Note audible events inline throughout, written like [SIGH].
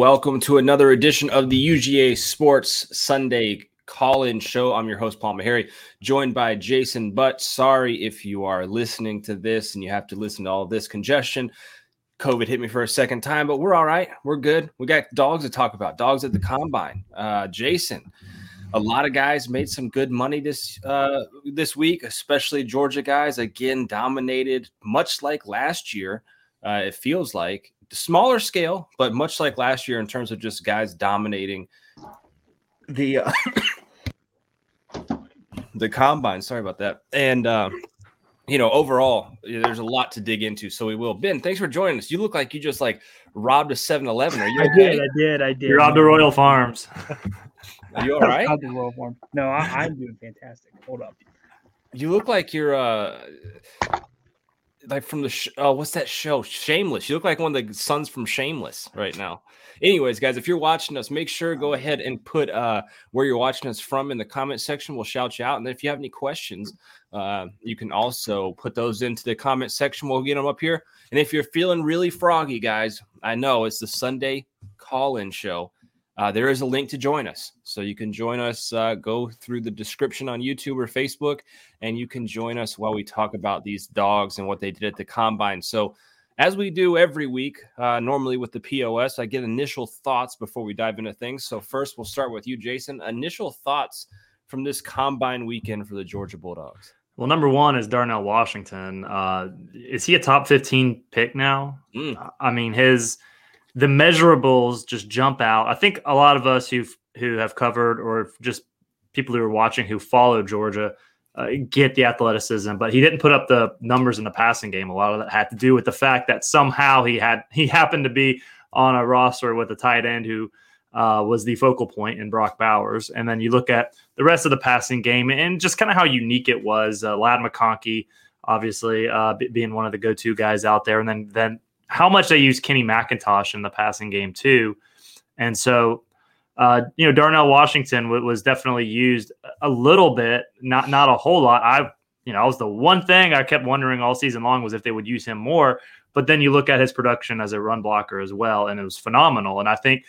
welcome to another edition of the UGA Sports Sunday call in show. I'm your host, Paul Maharry, joined by Jason Butt. Sorry if you are listening to this and you have to listen to all this congestion. COVID hit me for a second time, but we're all right. We're good. We got dogs to talk about, dogs at the combine. Uh, Jason, a lot of guys made some good money this uh, this week, especially Georgia guys. Again, dominated, much like last year. Uh, it feels like smaller scale, but much like last year in terms of just guys dominating the uh, [COUGHS] the combine. Sorry about that. And uh, you know, overall, there's a lot to dig into. So we will. Ben, thanks for joining us. You look like you just like robbed a 7-Eleven. Are you? Okay? I did. I did. I did. You robbed a Royal Farms. [LAUGHS] Are you all right? robbed a Royal Farm. No, I, I'm doing fantastic. Hold up. You look like you're uh like from the sh- oh what's that show? Shameless. You look like one of the sons from shameless right now. Anyways guys if you're watching us make sure go ahead and put uh where you're watching us from in the comment section. We'll shout you out. And then if you have any questions uh you can also put those into the comment section. We'll get them up here. And if you're feeling really froggy guys i know it's the sunday call-in show uh, there is a link to join us. So you can join us, uh, go through the description on YouTube or Facebook, and you can join us while we talk about these dogs and what they did at the combine. So, as we do every week, uh, normally with the POS, I get initial thoughts before we dive into things. So, first, we'll start with you, Jason. Initial thoughts from this combine weekend for the Georgia Bulldogs. Well, number one is Darnell Washington. Uh, is he a top 15 pick now? Mm. I mean, his the measurables just jump out. I think a lot of us who who have covered or just people who are watching who follow Georgia uh, get the athleticism, but he didn't put up the numbers in the passing game. A lot of that had to do with the fact that somehow he had he happened to be on a roster with a tight end who uh, was the focal point in Brock Bowers. And then you look at the rest of the passing game and just kind of how unique it was. Uh, Ladd McConkey, obviously, uh, b- being one of the go-to guys out there, and then then how much they use Kenny McIntosh in the passing game too. And so, uh, you know, Darnell Washington w- was definitely used a little bit, not not a whole lot. I, you know, I was the one thing I kept wondering all season long was if they would use him more. But then you look at his production as a run blocker as well, and it was phenomenal. And I think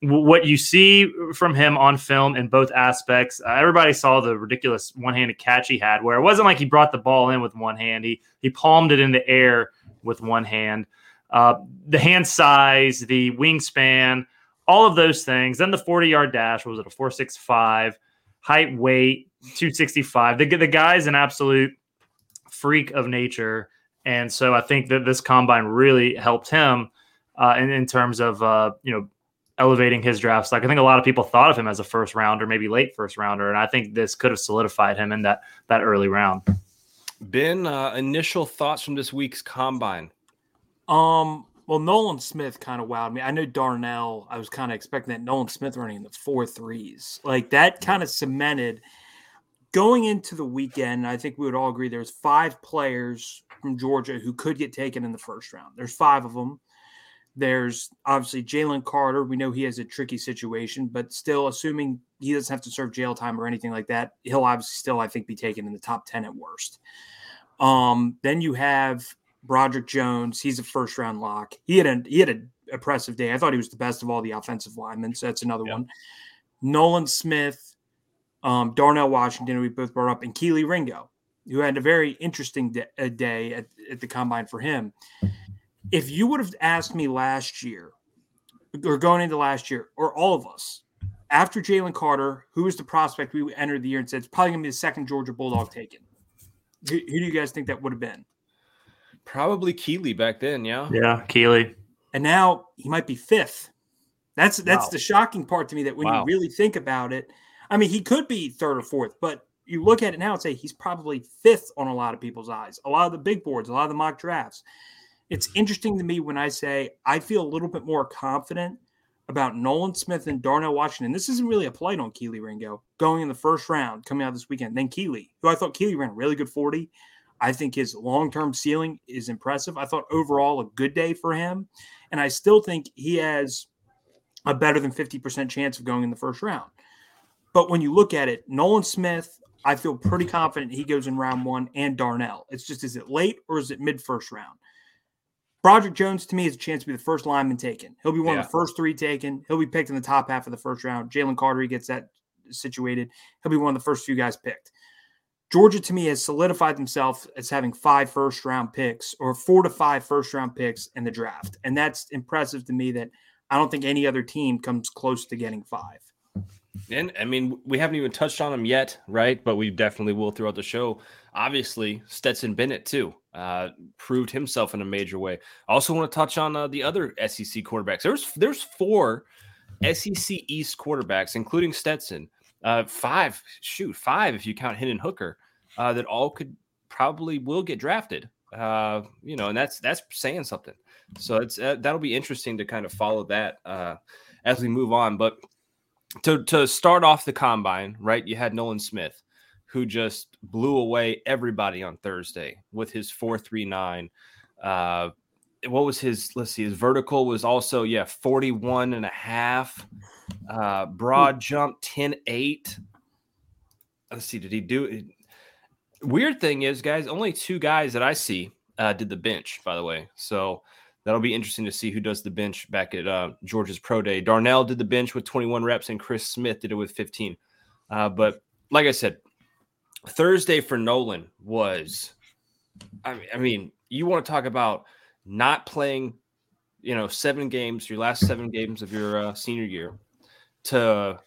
what you see from him on film in both aspects, uh, everybody saw the ridiculous one-handed catch he had, where it wasn't like he brought the ball in with one hand; he he palmed it in the air with one hand. Uh, the hand size, the wingspan, all of those things. Then the 40 yard dash was it a 465, height, weight, 265. The, the guy's an absolute freak of nature. And so I think that this combine really helped him uh, in, in terms of, uh, you know, elevating his draft stock. I think a lot of people thought of him as a first rounder, maybe late first rounder. And I think this could have solidified him in that, that early round. Ben, uh, initial thoughts from this week's combine? Um, well, Nolan Smith kind of wowed me. I know Darnell. I was kind of expecting that Nolan Smith running in the four threes, like that, kind of cemented going into the weekend. I think we would all agree there's five players from Georgia who could get taken in the first round. There's five of them. There's obviously Jalen Carter. We know he has a tricky situation, but still, assuming he doesn't have to serve jail time or anything like that, he'll obviously still, I think, be taken in the top 10 at worst. Um, then you have Broderick Jones, he's a first round lock. He had a he had an impressive day. I thought he was the best of all the offensive linemen. So that's another one. Nolan Smith, um, Darnell Washington, we both brought up, and Kelee Ringo, who had a very interesting day, day at, at the combine for him. If you would have asked me last year, or going into last year, or all of us, after Jalen Carter, who was the prospect we entered the year and said it's probably going to be the second Georgia Bulldog taken? Who, who do you guys think that would have been? Probably Kelee back then, yeah. Yeah, Kelee. And now he might be fifth. That's that's wow. the shocking part to me that when wow. you really think about it, I mean, he could be third or fourth, but you look at it now and say he's probably fifth on a lot of people's eyes. A lot of the big boards, a lot of the mock drafts. It's mm-hmm. interesting to me when I say I feel a little bit more confident about Nolan Smith and Darnell Washington. This isn't really a plight on Kelee Ringo going in the first round coming out this weekend. Then Kelee, who I thought Kelee ran a really good 40. I think his long term ceiling is impressive. I thought overall a good day for him. And I still think he has a better than 50% chance of going in the first round. But when you look at it, Nolan Smith, I feel pretty confident he goes in round one and Darnell. It's just, is it late or is it mid first round? Broderick Jones to me is a chance to be the first lineman taken. He'll be one yeah. of the first three taken. He'll be picked in the top half of the first round. Jalen Carter he gets that situated. He'll be one of the first few guys picked. Georgia to me has solidified themselves as having five first round picks or four to five first round picks in the draft. And that's impressive to me that I don't think any other team comes close to getting five. And I mean, we haven't even touched on them yet, right? But we definitely will throughout the show. Obviously, Stetson Bennett too uh, proved himself in a major way. I also want to touch on uh, the other SEC quarterbacks. There's there's four SEC East quarterbacks, including Stetson, uh, five, shoot, five if you count Hendon Hooker, uh, that all could probably will get drafted. Uh, you know, and that's that's saying something. So it's uh, that'll be interesting to kind of follow that uh, as we move on. But to to start off the combine, right? You had Nolan Smith, who just blew away everybody on Thursday with his four three nine. Uh, what was his let's see his vertical was also yeah 41 and a half uh broad jump 10 8 let's see did he do it? Weird thing is guys only two guys that i see uh did the bench by the way. So that'll be interesting to see who does the bench back at uh georgia's pro day. Darnell did the bench with 21 reps and chris smith did it with 15 uh but like i said thursday for nolan was i mean, I mean you want to talk about not playing, you know, seven games, your last seven games of your uh, senior year, to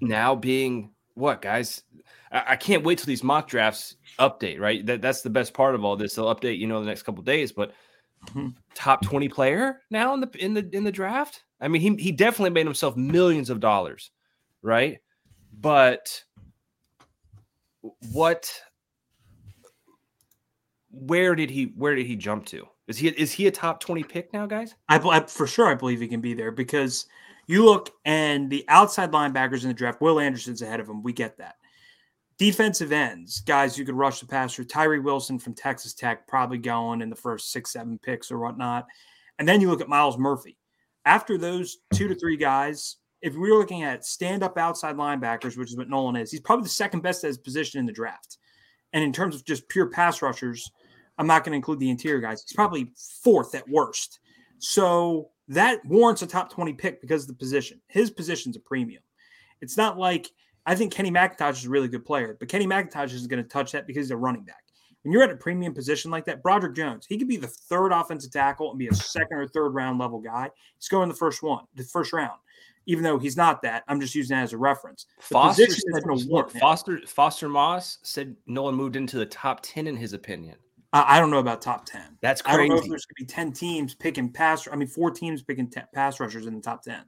now being what, guys? I, I, can't wait till these mock drafts update. Right, that that's the best part of all this. They'll update, you know, the next couple days, but. Mm-hmm. Top 20 player now in the in the in the draft. I mean, he he definitely made himself millions of dollars, right? But what where did he where did he jump to? Is he is he a top 20 pick now, guys? I, I, for sure I believe he can be there because you look and the outside linebackers in the draft, Will Anderson's ahead of him. We get that. Defensive ends, guys you could rush the passer. Tyree Wilson from Texas Tech, probably going in the first six, seven picks or whatnot. And then you look at Myles Murphy. After those two to three guys, if we are looking at stand up outside linebackers, which is what Nolan is, he's probably the second best at his position in the draft. And in terms of just pure pass rushers, I'm not going to include the interior guys. He's probably fourth at worst. So that warrants a top 20 pick because of the position. His position's a premium. It's not like I think Kenny McIntosh is a really good player, but Kenny McIntosh is going to touch that because he's a running back. When you're at a premium position like that, Broderick Jones, he could be the third offensive tackle and be a second or third round level guy. He's going the first one, the first round. Even though he's not that, I'm just using that as a reference. The Foster, said, Foster, Foster Moss said Nolan moved into the top 10 in his opinion. I, don't know about top 10. That's crazy. I don't know if there's going to be 10 teams picking pass. I mean, four teams picking t- pass rushers in the top 10.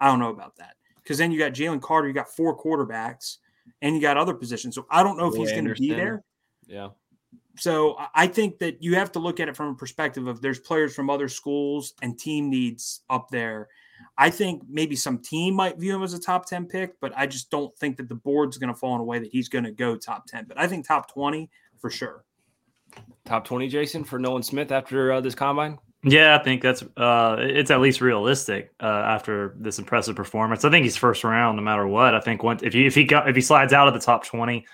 I don't know about that. Because then you got Jalen Carter, you got four quarterbacks, and you got other positions. So I don't know if he's going to be there. Yeah. So I think that you have to look at it from a perspective of there's players from other schools and team needs up there. I think maybe some team might view him as a top 10 pick, but I just don't think that the board's going to fall in a way that he's going to go top 10. But I think top 20 for sure. Top 20, Jason, for Nolan Smith after uh, this combine? Yeah, I think that's uh, it's at least realistic uh, after this impressive performance. I think he's first round no matter what. I think once if he if he got, if he slides out of the top twenty,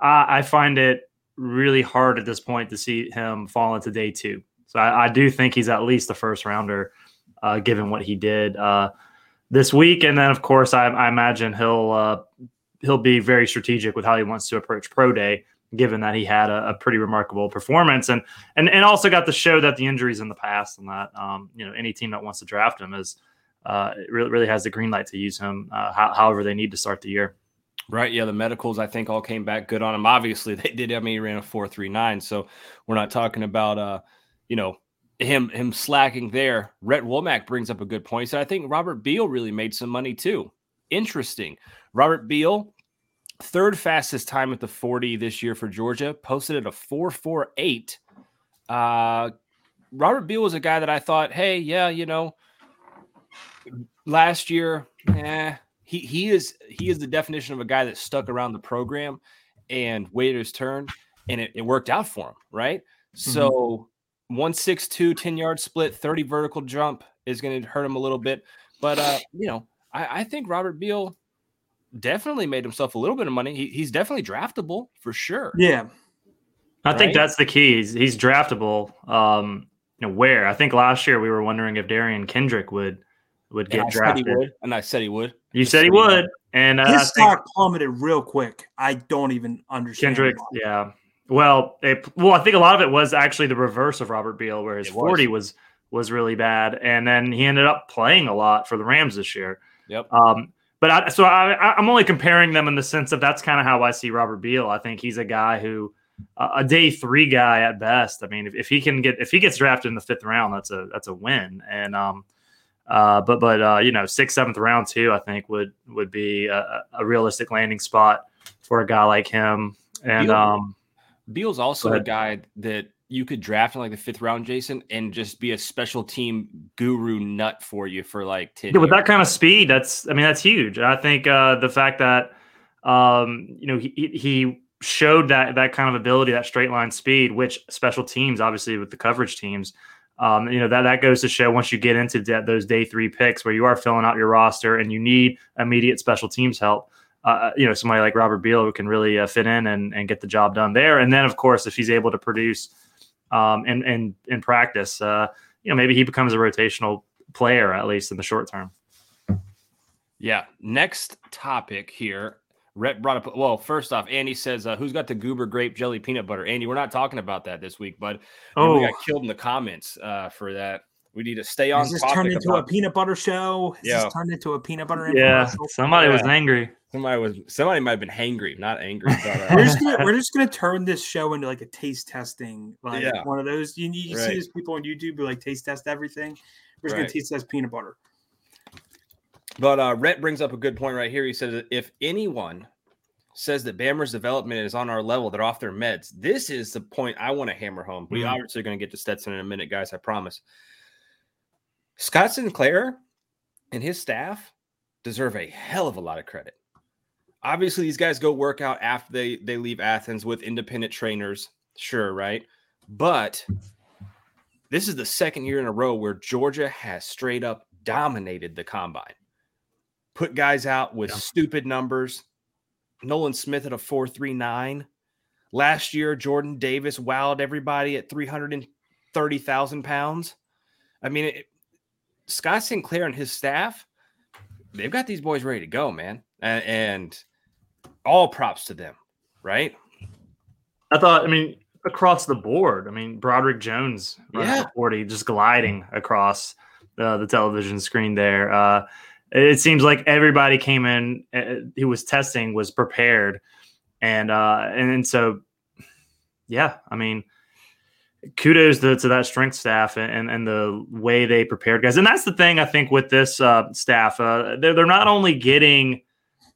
I find it really hard at this point to see him fall into day two. So I, I do think he's at least a first rounder, uh, given what he did uh, this week. And then of course I, I imagine he'll uh, he'll be very strategic with how he wants to approach pro day given that he had a, a, pretty remarkable performance and and and also got to show that the injuries in the past and that um, you know any team that wants to draft him is uh, really really has the green light to use him uh, how, however they need to start the year. Right. Yeah. The medicals, I think, all came back good on him. Obviously, [LAUGHS] they did. I mean, he ran a four three nine, so we're not talking about uh, you know, him him slacking there. Rhett Womack brings up a good point. So I think Robert Beal really made some money too. Interesting. Robert Beal Third fastest time at the 40 this year for Georgia, posted at a 448. Uh, Robert Beal was a guy that I thought, hey, yeah, you know, last year, eh, he he is he is the definition of a guy that stuck around the program and waited his turn, and it, it worked out for him, right? Mm-hmm. So 162, 10 yard split, 30 vertical jump is going to hurt him a little bit. But uh, you know, I, I think Robert Beal definitely made himself a little bit of money. He, he's definitely draftable for sure. Yeah. I right? think that's the key. He's, he's draftable. Um, you know where. I think last year we were wondering if Derion Kendrick would would get and drafted. and I said he would. You said he would, and uh, his stock plummeted real quick. I don't even understand. Kendrick, why. yeah. Well, it, well, I think a lot of it was actually the reverse of Robert Beal, where his it forty was. was was really bad, and then he ended up playing a lot for the Rams this year. Yep. Um, but I, so I, I'm only comparing them in the sense of that's kind of how I see Robert Beal. I think he's a guy who a day three guy at best. I mean, if, if, he can get if he gets drafted in the fifth round, that's a that's a win. And um, uh, but but uh, you know, sixth seventh round too, I think would would be a, a realistic landing spot for a guy like him. And Beal, um, Beal's also a guy that you could draft in like the fifth round, Jason, and just be a special team guru nut for you for like 10 yeah, with that kind of speed, that's I mean, that's huge. I think uh the fact that um, you know, he he showed that that kind of ability, that straight line speed, which special teams, obviously with the coverage teams, um, you know that that goes to show once you get into de- those day three picks where you are filling out your roster and you need immediate special teams help. Uh, you know somebody like Robert Beal who can really uh, fit in and, and get the job done there. And then of course if he's able to produce um, in, in, in practice, uh, you know, maybe he becomes a rotational player at least in the short term. Yeah. Next topic here. Rhett brought up. Well, first off, Andy says, uh, "Who's got the goober grape jelly peanut butter?" Andy, we're not talking about that this week, but oh, we got killed in the comments uh, for that. We need to stay on. Is this turned into about... a peanut butter show? Is yeah. this turned into a peanut butter? Yeah, somebody yeah. was angry. Somebody was somebody might have been hangry, not angry. [LAUGHS] But, uh, we're, just gonna, we're just gonna turn this show into like a taste testing, like yeah. one of those. You, you right. see these people on YouTube who like taste test everything. We're just right. gonna taste test peanut butter. But uh, Rhett brings up a good point right here. He says if anyone says that Bammer's development is on our level, they're off their meds. This is the point I want to hammer home. We mm-hmm. obviously are going to get to Stetson in a minute, guys. I promise. Scott Sinclair and his staff deserve a hell of a lot of credit obviously these guys go work out after they they leave Athens with independent trainers, sure, right? But this is the second year in a row where Georgia has straight up dominated the combine. Put guys out with yeah. stupid numbers. Nolan Smith at a 439. Last year, Jordan Davis wowed everybody at 330,000 pounds. I mean, it, Scott Sinclair and his staff, they've got these boys ready to go, man. And, and all props to them, right? I thought, I mean, across the board, I mean, Broderick Jones, yeah, 40, just gliding across the, the television screen there. Uh, it seems like everybody came in uh, who was testing was prepared, and uh, and, and so, yeah, I mean, kudos to, to that strength staff and, and the way they prepared guys. And that's the thing I think with this uh, staff, uh, they're, they're not only getting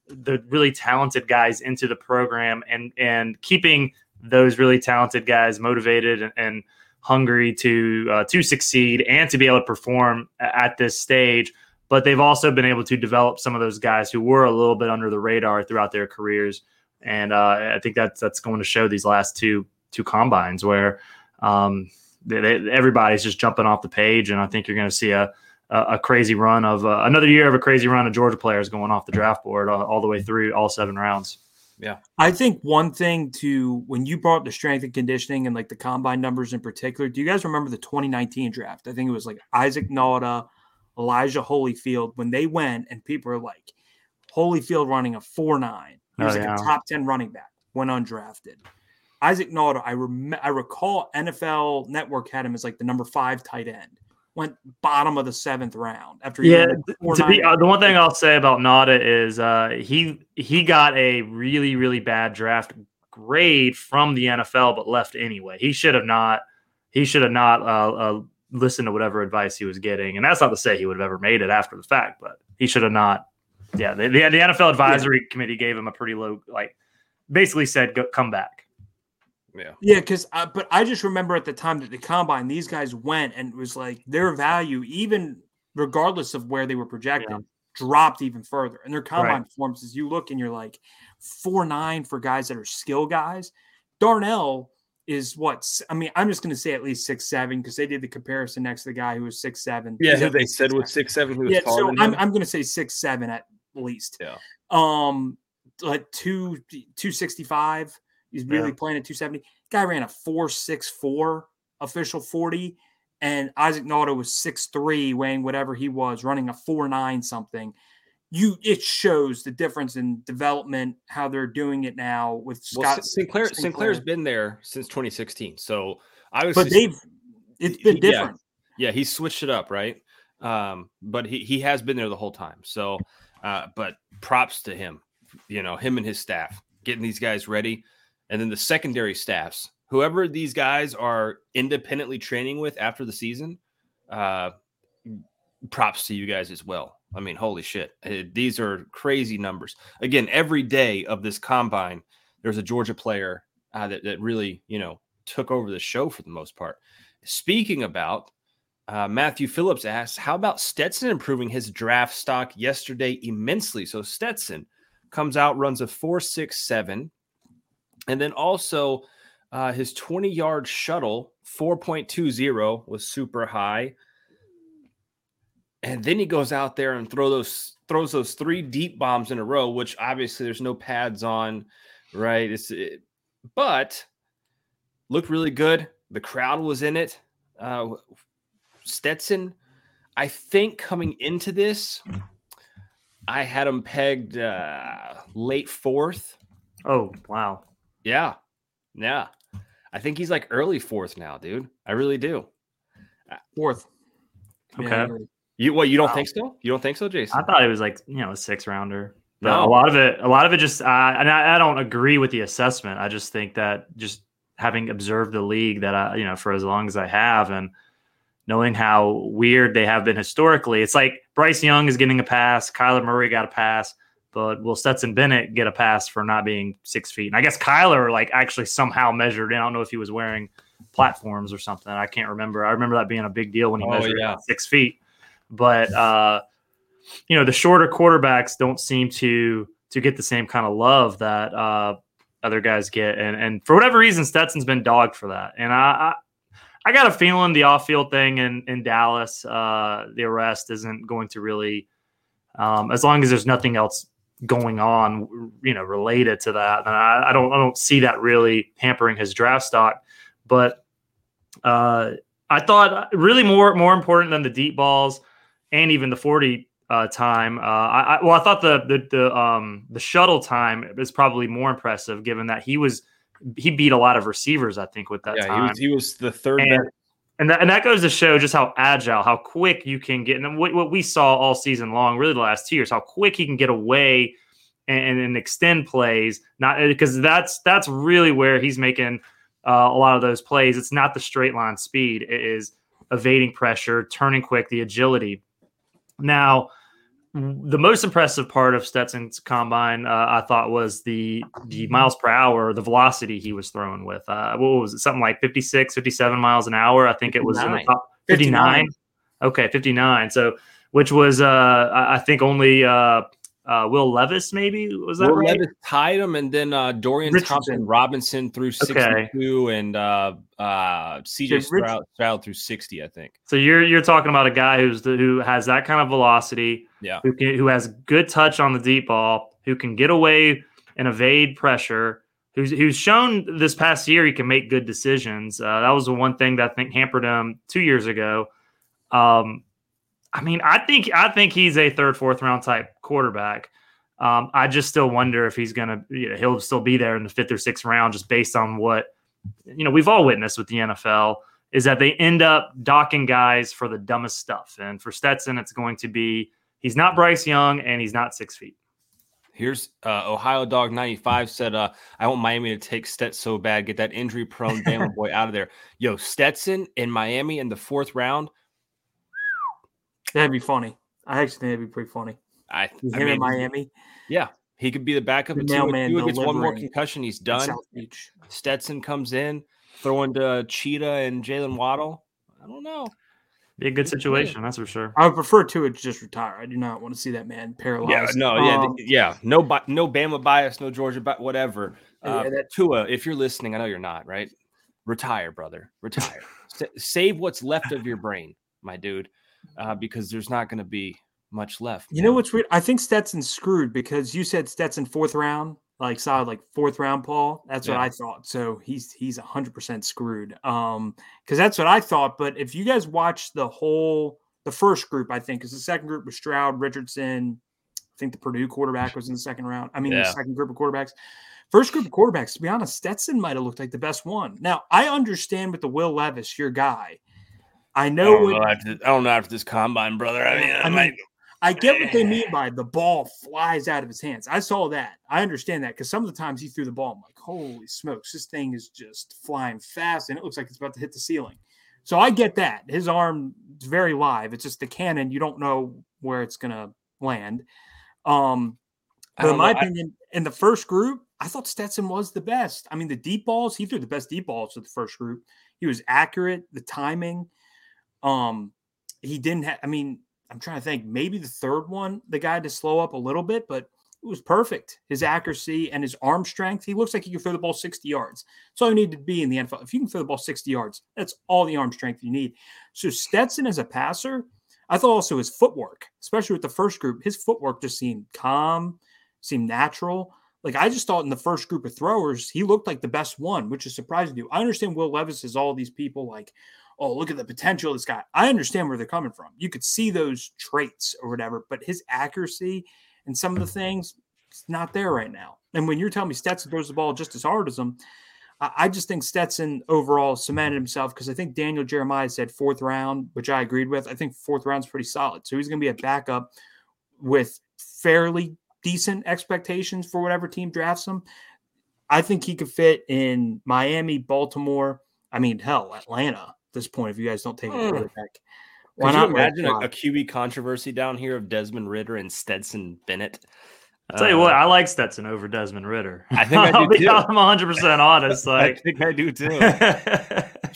the really talented guys into the program and and keeping those really talented guys motivated and, and hungry to uh, to succeed and to be able to perform at this stage. But they've also been able to develop some of those guys who were a little bit under the radar throughout their careers, and uh, I think that's that's going to show these last two two combines where um, they, they, everybody's just jumping off the page, and I think you're going to see a a, crazy run of uh, another year of a crazy run of Georgia players going off the draft board all, all the way through all seven rounds. Yeah. I think one thing to when you brought the strength and conditioning and like the combine numbers in particular, do you guys remember the 2019 draft? I think it was like Isaac Nauta, Elijah Holyfield when they went and people are like Holyfield running a 4 9. He was oh, like a top 10 running back when undrafted. Isaac Nauta, I rem- I recall NFL Network had him as like the number five tight end. Went bottom of the seventh round after yeah to be uh, the one thing i'll say about Nauta is uh, he he got a really really bad draft grade from the nfl but left anyway. He should have not he should have not uh, uh, listened to whatever advice he was getting and that's not to say he would have ever made it after the fact but he should have not yeah the, the, the nfl advisory yeah. committee gave him a pretty low like basically said go, come back yeah. Yeah, because uh, but I just remember at the time that the combine, these guys went and it was like their value, even regardless of where they were projected, yeah. dropped even further. And their combine right. performances, you look and you're like four nine for guys that are skill guys. Darnell is what I mean. I'm just going to say at least six seven because they did the comparison next to the guy who was six seven. Yeah, who they said was six seven. Who yeah, so I'm, I'm going to say six seven at least. Yeah. Um, like two two sixty five. He's really yeah. playing at 270. Guy ran a 464 official 40 and Isaac Nauta was six three, weighing whatever he was, running a four nine something. You it shows the difference in development, how they're doing it now with Scott well, Sinclair, Sinclair. Sinclair's been there since 2016, so I was. But they've it's been different. Yeah, yeah, he switched it up, right? Um, but he he has been there the whole time. So, uh, but props to him, you know, him and his staff getting these guys ready, and then the secondary staffs whoever these guys are independently training with after the season, uh, props to you guys as well. I mean, holy shit. Eh, these are crazy numbers. Again, every day of this combine, there's a Georgia player uh, that, that really, you know, took over the show for the most part. Speaking about, uh, Matthew Phillips asks, how about Stetson improving his draft stock yesterday immensely? So Stetson comes out, runs a 4.67. And then also uh, his 20 yard shuttle, 4.20, was super high. And then he goes out there and throw those throws those three deep bombs in a row, which obviously there's no pads on, right? It's it, but looked really good. The crowd was in it. Uh, Stetson, I think coming into this, I had him pegged uh, late fourth. Oh wow! Yeah, yeah. I think he's like early fourth now, dude. I really do. Uh, fourth. Okay. Yeah. You what? You don't wow. think so? You don't think so, Jason? I thought it was like you know a six rounder. no. a lot of it, a lot of it just, uh, and I, I don't agree with the assessment. I just think that just having observed the league that I, you know, for as long as I have, and knowing how weird they have been historically, it's like Bryce Young is getting a pass, Kyler Murray got a pass, but will Stetson Bennett get a pass for not being six feet? And I guess Kyler like actually somehow measured in. I don't know if he was wearing platforms or something. I can't remember. I remember that being a big deal when he oh, measured yeah. six feet. But uh, you know, the shorter quarterbacks don't seem to to get the same kind of love that uh, other guys get, and and for whatever reason, Stetson's been dogged for that. And I, I, I got a feeling the off field thing in in Dallas, uh, the arrest isn't going to really. Um, as long as there's nothing else going on, you know, related to that. And I, I, don't, I don't see that really hampering his draft stock. But uh, I thought really more, more important than the deep balls and even the forty uh, time. Uh, I, I, well, I thought the the the um the shuttle time is probably more impressive, given that he was he beat a lot of receivers. I think with that yeah, time. he was he was the third. And, and that, and that goes to show just how agile, how quick you can get. And what, what we saw all season long, really the last two years, how quick he can get away and, and extend plays. Not because that's that's really where he's making uh, a lot of those plays. It's not the straight line speed; it is evading pressure, turning quick, the agility. Now, the most impressive part of Stetson's combine, uh, I thought, was the the miles per hour, the velocity he was throwing with. Uh, what was it? Something like 56, 57 miles an hour. I think it was in the top 59. 59. Okay, 59. So, which was, uh, I think, only uh, Will Levis, maybe was that Will right? Levis tied him, and then uh, Dorian Richardson. Thompson Robinson through sixty-two, okay. and uh, uh, CJ Stroud, Stroud through sixty, I think. So you're you're talking about a guy who's the, who has that kind of velocity, yeah, who can, who has good touch on the deep ball, who can get away and evade pressure. Who's, who's shown this past year he can make good decisions. Uh, that was the one thing that I think hampered him two years ago. Um, I mean, I think I think he's a third, fourth round type quarterback. Um, I just still wonder if he's gonna, you know, he'll still be there in the fifth or sixth round, just based on what you know we've all witnessed with the NFL is that they end up docking guys for the dumbest stuff. And for Stetson, it's going to be he's not Bryce Young and he's not six feet. Here's uh, Ohio Dog 95 said, uh, I want Miami to take Stetson so bad, get that injury prone [LAUGHS] Bama boy out of there. Yo, Stetson in Miami in the fourth round That'd be funny. I actually think that'd be pretty funny. I, him I mean, in Miami. Yeah, he could be the backup. The mailman Tua gets one more concussion, he's done. Stetson comes in, throwing to Cheetah and Jaylen Waddle. I don't know. Be a good situation, that's for sure. I would prefer to just retire. I do not want to see that man paralyzed. Yeah, no, um, yeah, yeah, no, no Bama bias, no Georgia, bias, whatever. Uh, yeah, that, Tua, if you're listening, I know you're not, right? Retire, brother, retire. [LAUGHS] S- save what's left of your brain, my dude uh, because there's not going to be much left. You know what's weird? I think Stetson's screwed because you said Stetson fourth round. like solid like fourth round Paul. That's yeah. what I thought. So he's he's hundred percent screwed. Um, because that's what I thought. But if you guys watch the whole the first group, I think, because the second group was Stroud, Richardson. I think the Purdue quarterback was in the second round. I mean, yeah. the second group of quarterbacks. First group of quarterbacks, to be honest, Stetson might have looked like the best one. Now, I understand with the Will Levis, your guy. I know. I don't, know, after, I don't know after this combine, brother. I mean, I, I mean, might, I get what they mean by the ball flies out of his hands. I saw that. I understand that because some of the times he threw the ball, I'm like, holy smokes, this thing is just flying fast and it looks like it's about to hit the ceiling. So I get that. His arm is very live. It's just the cannon, you don't know where it's going to land. Um, but in my know. opinion, I... in the first group, I thought Stetson was the best. I mean, the deep balls, he threw the best deep balls of the first group. He was accurate, the timing. Um, he didn't have, I mean, I'm trying to think. Maybe the third one, the guy to slow up a little bit, but it was perfect. His accuracy and his arm strength. He looks like he can throw the ball 60 yards. All you need to be in the NFL. If you can throw the ball 60 yards, that's all the arm strength you need. So Stetson as a passer, I thought also his footwork, especially with the first group, his footwork just seemed calm, seemed natural. Like I just thought in the first group of throwers, he looked like the best one, which is surprising to you. I understand Will Levis is all these people like, oh, look at the potential this guy. I understand where they're coming from. You could see those traits or whatever, but his accuracy and some of the things, it's not there right now. And when you're telling me Stetson throws the ball just as hard as him, I just think Stetson overall cemented himself because I think Daniel Jeremiah said fourth round, which I agreed with. I think fourth round's pretty solid. So he's going to be a backup with fairly decent expectations for whatever team drafts him. I think he could fit in Miami, Baltimore. I mean, hell, Atlanta this point if you guys don't take a hmm. quarterback. Why Could not you imagine a, a, QB controversy down here of Desmond Ridder and Stetson Bennett? I'll tell you what, uh, I like Stetson over Desmond Ridder. I think I [LAUGHS] do too. I'm 100 percent honest. [LAUGHS] Like I think I do too. [LAUGHS]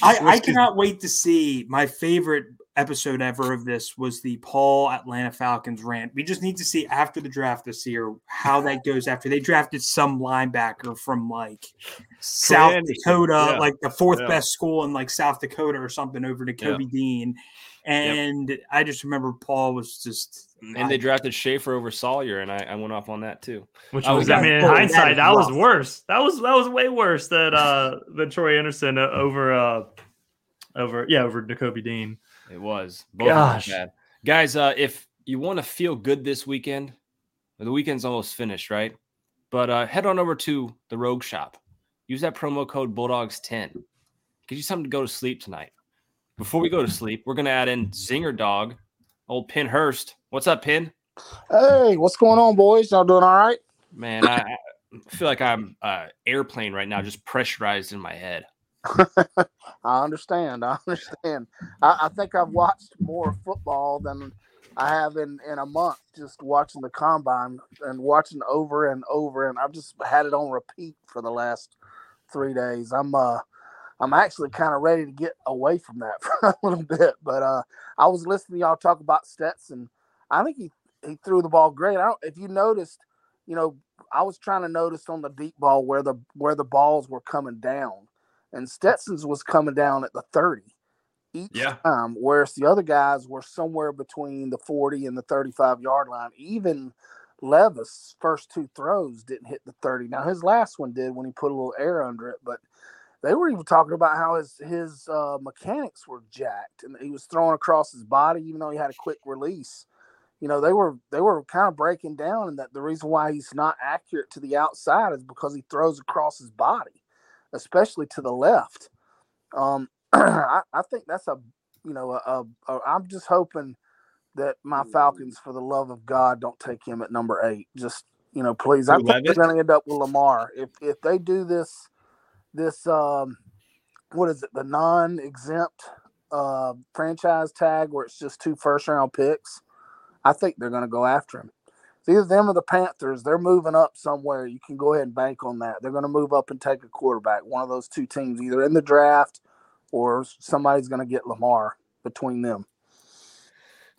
I, I cannot wait to see my favorite episode ever of this was the Paul Atlanta Falcons rant. We just need to see after the draft this year how that [LAUGHS] goes after they drafted some linebacker from like South Dakota, yeah. like the fourth yeah. best school in like South Dakota or something over to Kobe yeah. Dean. And yep. I just remember Paul was just and I, they drafted Schaefer over Sawyer, and I, I, went off on that too. Which was, I mean, in hindsight, that, that was worse. That was that was way worse than uh than Troy Anderson uh, over uh over yeah over Nakobe Dean. It was. Both Gosh. bad. Guys, uh, if you want to feel good this weekend, the weekend's almost finished, right? But uh, head on over to the Rogue Shop. Use that promo code Bulldogs10. Get you something to go to sleep tonight. Before we go to sleep, we're going to add in Zinger Dog, old Pin Hurst. What's up, Pin? Hey, what's going on, boys? Y'all doing all right? Man, I, I feel like I'm uh, airplane right now, just pressurized in my head. [LAUGHS] I understand. I understand. I, I, think I've watched more football than I have in, in a month, just watching the combine and watching over and over. And I've just had it on repeat for the last three days. I'm uh I'm actually kind of ready to get away from that [LAUGHS] for a little bit. But uh I was listening to y'all talk about Stetson. I think he he threw the ball great. I don't if you noticed, you know, I was trying to notice on the deep ball where the where the balls were coming down and Stetson's was coming down at the 30 each yeah. time, whereas the other guys were somewhere between the 40 and the 35 yard line. Even Levis' first two throws didn't hit the 30. Now his last one did when he put a little air under it, but they were even talking about how his his uh, mechanics were jacked and he was throwing across his body, even though he had a quick release. You know, they were they were kind of breaking down, and that the reason why he's not accurate to the outside is because he throws across his body especially to the left. Um, [CLEARS THROAT] I, I, think that's a, you know, a, a, a, I'm just hoping that my Falcons, for the love of God, don't take him at number eight. Just, you know, please. I think they're going to end up with Lamar if if they do this, this, um, what is it, the non-exempt uh, franchise tag where it's just two first-round picks. I think they're going to go after him either them or the Panthers. They're moving up somewhere. You can go ahead and bank on that. They're going to move up and take a quarterback. One of those two teams, either in the draft or somebody's going to get Lamar between them.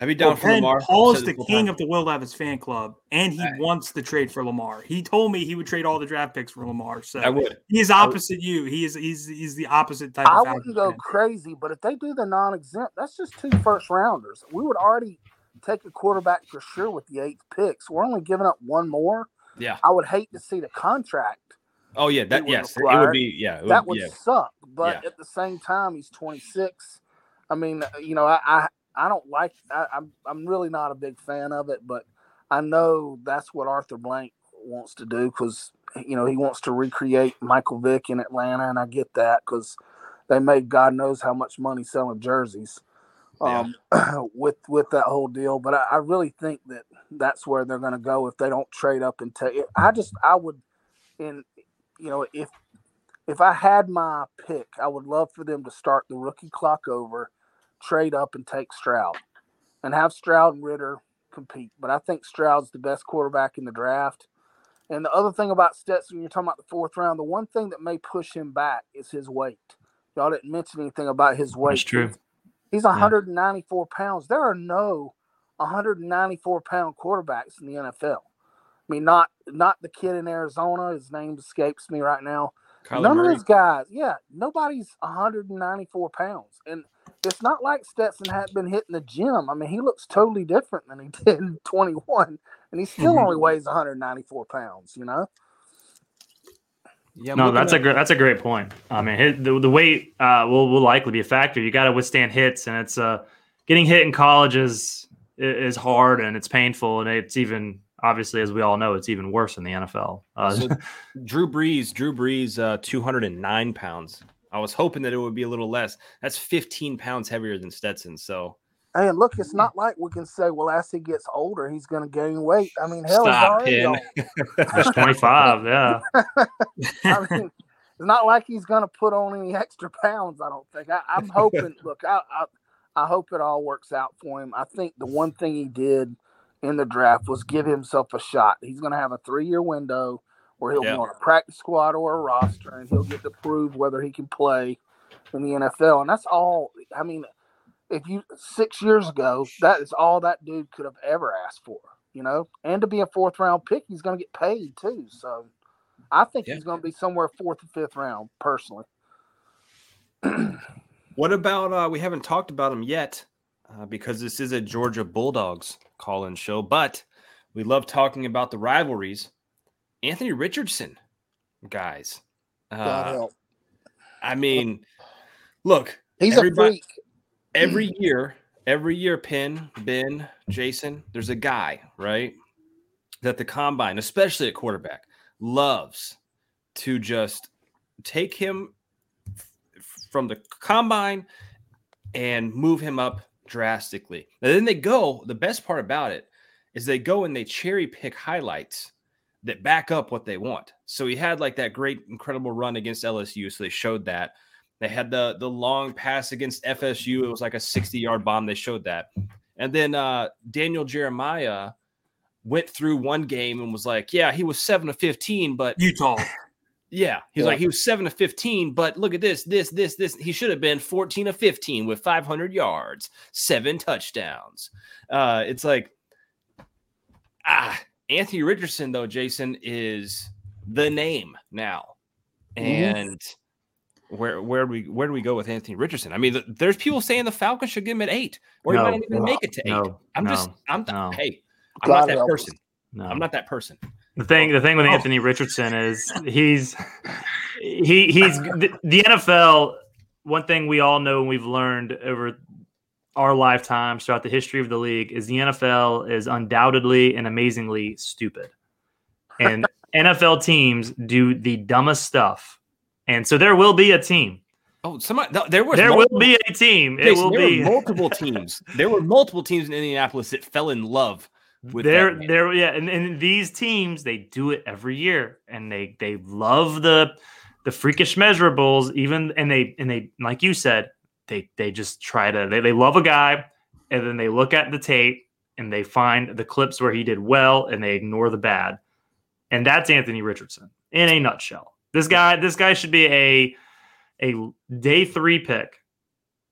I'd be down well, for Lamar. Paul's the king time. of the Will Levis fan club, and he right. wants the trade for Lamar. He told me he would trade all the draft picks for Lamar. So I would. He's opposite you. He is he's he's the opposite type. I wouldn't go fan. crazy, but if they do the non-exempt, that's just two first rounders. We would already take a quarterback for sure with the eighth pick. So we're only giving up one more. Yeah. I would hate to see the contract. Oh yeah, that yes, it would be yeah. Would, that would yeah. suck. But Yeah. at the same time, he's 26. I mean, you know, I I, I don't like. I, I'm I'm really not a big fan of it, but I know that's what Arthur Blank wants to do because you know he wants to recreate Michael Vick in Atlanta, and I get that because they made God knows how much money selling jerseys. Um, [CLEARS THROAT] with with that whole deal, but I, I really think that that's where they're going to go if they don't trade up and take. I just I would, in you know, if if I had my pick, I would love for them to start the rookie clock over, trade up and take Stroud, and have Stroud and Ridder compete. But I think Stroud's the best quarterback in the draft. And the other thing about Stetson, you're talking about the fourth round. The one thing that may push him back is his weight. Y'all didn't mention anything about his weight. That's true. He's 194 pounds. There are no 194 pound quarterbacks in the NFL. I mean, not not the kid in Arizona. His name escapes me right now. Kyler None Murray. of these guys, yeah, nobody's 194 pounds, and it's not like Stetson had been hitting the gym. I mean, he looks totally different than he [LAUGHS] did in 21, and he still Mhm. only weighs 194 pounds. You know, Yeah, No, that's a great that's a great point. I mean, hit, the, the weight uh, will will likely be a factor. You got to withstand hits, and it's uh getting hit in college is is hard and it's painful, and it's even obviously as we all know, it's even worse in the NFL. Uh, So, [LAUGHS] Drew Brees, Drew Brees, uh, 209 pounds. I was hoping that it would be a little less. That's 15 pounds heavier than Stetson. So and look, it's not like we can say, well, as he gets older, he's going to gain weight. I mean, hell, Stop, [LAUGHS] he's already Ken. old. 25, yeah. [LAUGHS] I mean, it's not like he's going to put on any extra pounds. I don't think. I, I'm hoping. [LAUGHS] look, I, I I hope it all works out for him. I think the one thing he did in the draft was give himself a shot. He's going to have a three year window where he'll Yeah. be on a practice squad or a roster, and he'll get to prove whether he can play in the NFL. And that's all. I mean, if you six years ago, that is all that dude could have ever asked for. You know, and to be a fourth round pick, he's going to get paid too. So. I think Yeah. he's going to be somewhere fourth or fifth round, personally. [CLEARS THROAT] What about uh we haven't talked about him yet uh, because this is a Georgia Bulldogs call-in show, but we love talking about the rivalries. Anthony Richardson, guys. God Uh, help. I mean, look, He's a freak. Every hmm. year, every year, Pin, Ben, Jason, there's a guy, right? That the combine, especially at quarterback, loves to just take him from the combine and move him up drastically. And then they go, the best part about it is they go and they cherry pick highlights that back up what they want. So he had like that great, incredible run against LSU. So they showed that. They had the the long pass against FSU. It was like a 60 yard bomb. They showed that. And then uh, Daniel Jeremiah went through one game and was like, yeah, he was seven to 15, but Utah. yeah, he's Yeah. like he was seven to 15, but look at this, this, this, this. He should have been 14 to 15 with 500 yards, seven touchdowns. Uh, it's like, ah, Anthony Richardson though, Jason is the name now, and where where do we where do we go with Anthony Richardson? I mean, th- there's people saying the Falcons should give him an eight, or he No, might not even no, make it to eight. no, I'm just, no, I'm no. hey, I'm God not that person. No. I'm not that person. The thing, the thing with Oh. Anthony Richardson is he's he he's the, the NFL. One thing we all know and we've learned over our lifetimes throughout the history of the league is the NFL is undoubtedly and amazingly stupid, and [LAUGHS] NFL teams do the dumbest stuff, and so there will be a team. Oh, somebody, there was There multiple- will be a team. It will there be were multiple teams. [LAUGHS] There were multiple teams in Indianapolis that fell in love with there, there, yeah, and, and these teams they do it every year, and they they love the the freakish measurables, even and they and they like you said, they they just try to they, they love a guy, and then they look at the tape and they find the clips where he did well, and they ignore the bad, and that's Anthony Richardson in a nutshell. This guy, this guy should be a a day three pick.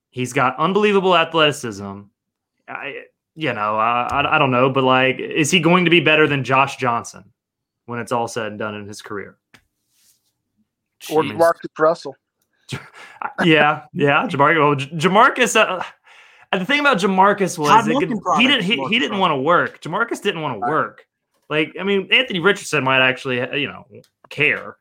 He's got unbelievable athleticism. I, you know, I, I I don't know, but like, is he going to be better than Josh Johnson when it's all said and done in his career? Or Jeez. Marcus Russell. [LAUGHS] yeah, yeah, Jamarcus. Well, Jamarcus. Uh, the thing about Jamarcus was it could- he didn't he, he didn't want to work. Jamarcus didn't want to work. Like, I mean, Anthony Richardson might actually, you know, care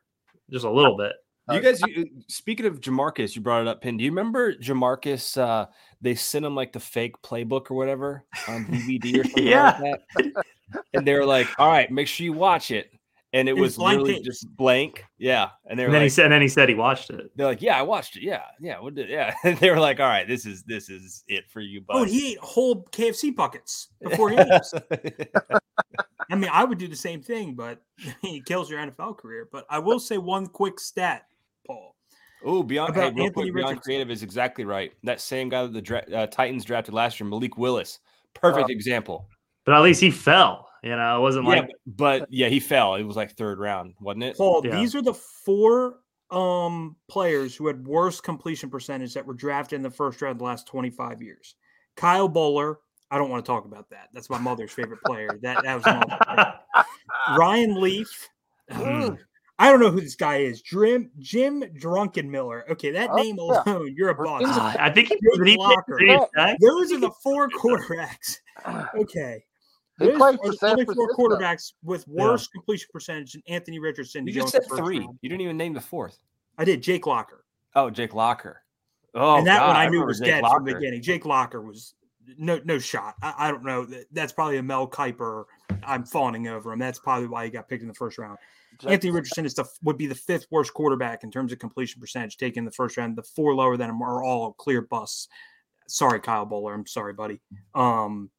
just a little bit. You guys, you, speaking of Jamarcus, you brought it up, Pin. Do you remember Jamarcus? Uh, they sent him like the fake playbook or whatever on DVD or [LAUGHS] something Yeah. like that. And they were like, "All right, make sure you watch it." And it, It was, was blank literally page. just blank. Yeah. And they were And then he said, and then he said he watched it. "They're like, yeah, I watched it. Yeah, yeah, what did? Yeah." [LAUGHS] And they were like, "All right, this is this is it for you." Oh, and he ate whole KFC buckets before games. [LAUGHS] I mean, I would do the same thing, but [LAUGHS] it kills your NFL career. But I will say one quick stat, Paul. Oh, beyond, hey, About real Anthony quick, beyond Richardson. creative is exactly right. That same guy that the dra- uh, Titans drafted last year, Malik Willis, perfect Uh, example. But at least he fell. You know, it wasn't Yeah, like but yeah, he fell. It was like third round, wasn't it? Paul, Yeah. these are the four um players who had worse completion percentage that were drafted in the first round the last 25 years. Kyle Boller, I don't want to talk about that. That's my mother's favorite player. That that was my [LAUGHS] Ryan Leaf. I don't know who this guy is. Jim Jim Druckenmiller. Okay, that Oh, name yeah. alone, you're a boss. Virginia- Ah, I think he, Jake he play Locker. Those are the four quarterbacks. [LAUGHS] Okay. He Those played for San only four quarterbacks with worse completion percentage than Anthony Richardson. You just said three. round. You didn't even name the fourth. I did. Jake Locker. Oh, Jake Locker. Oh, and that God, one I knew was Jake dead from the beginning. Jake Locker was no no shot. I, I don't know. That's probably a Mel Kiper. I'm fawning over him. That's probably why he got picked in the first round. Anthony Richardson is the would be the fifth worst quarterback in terms of completion percentage taken in the first round. The four lower than him are all clear busts. Sorry, Kyle Boller. I'm sorry, buddy. Um,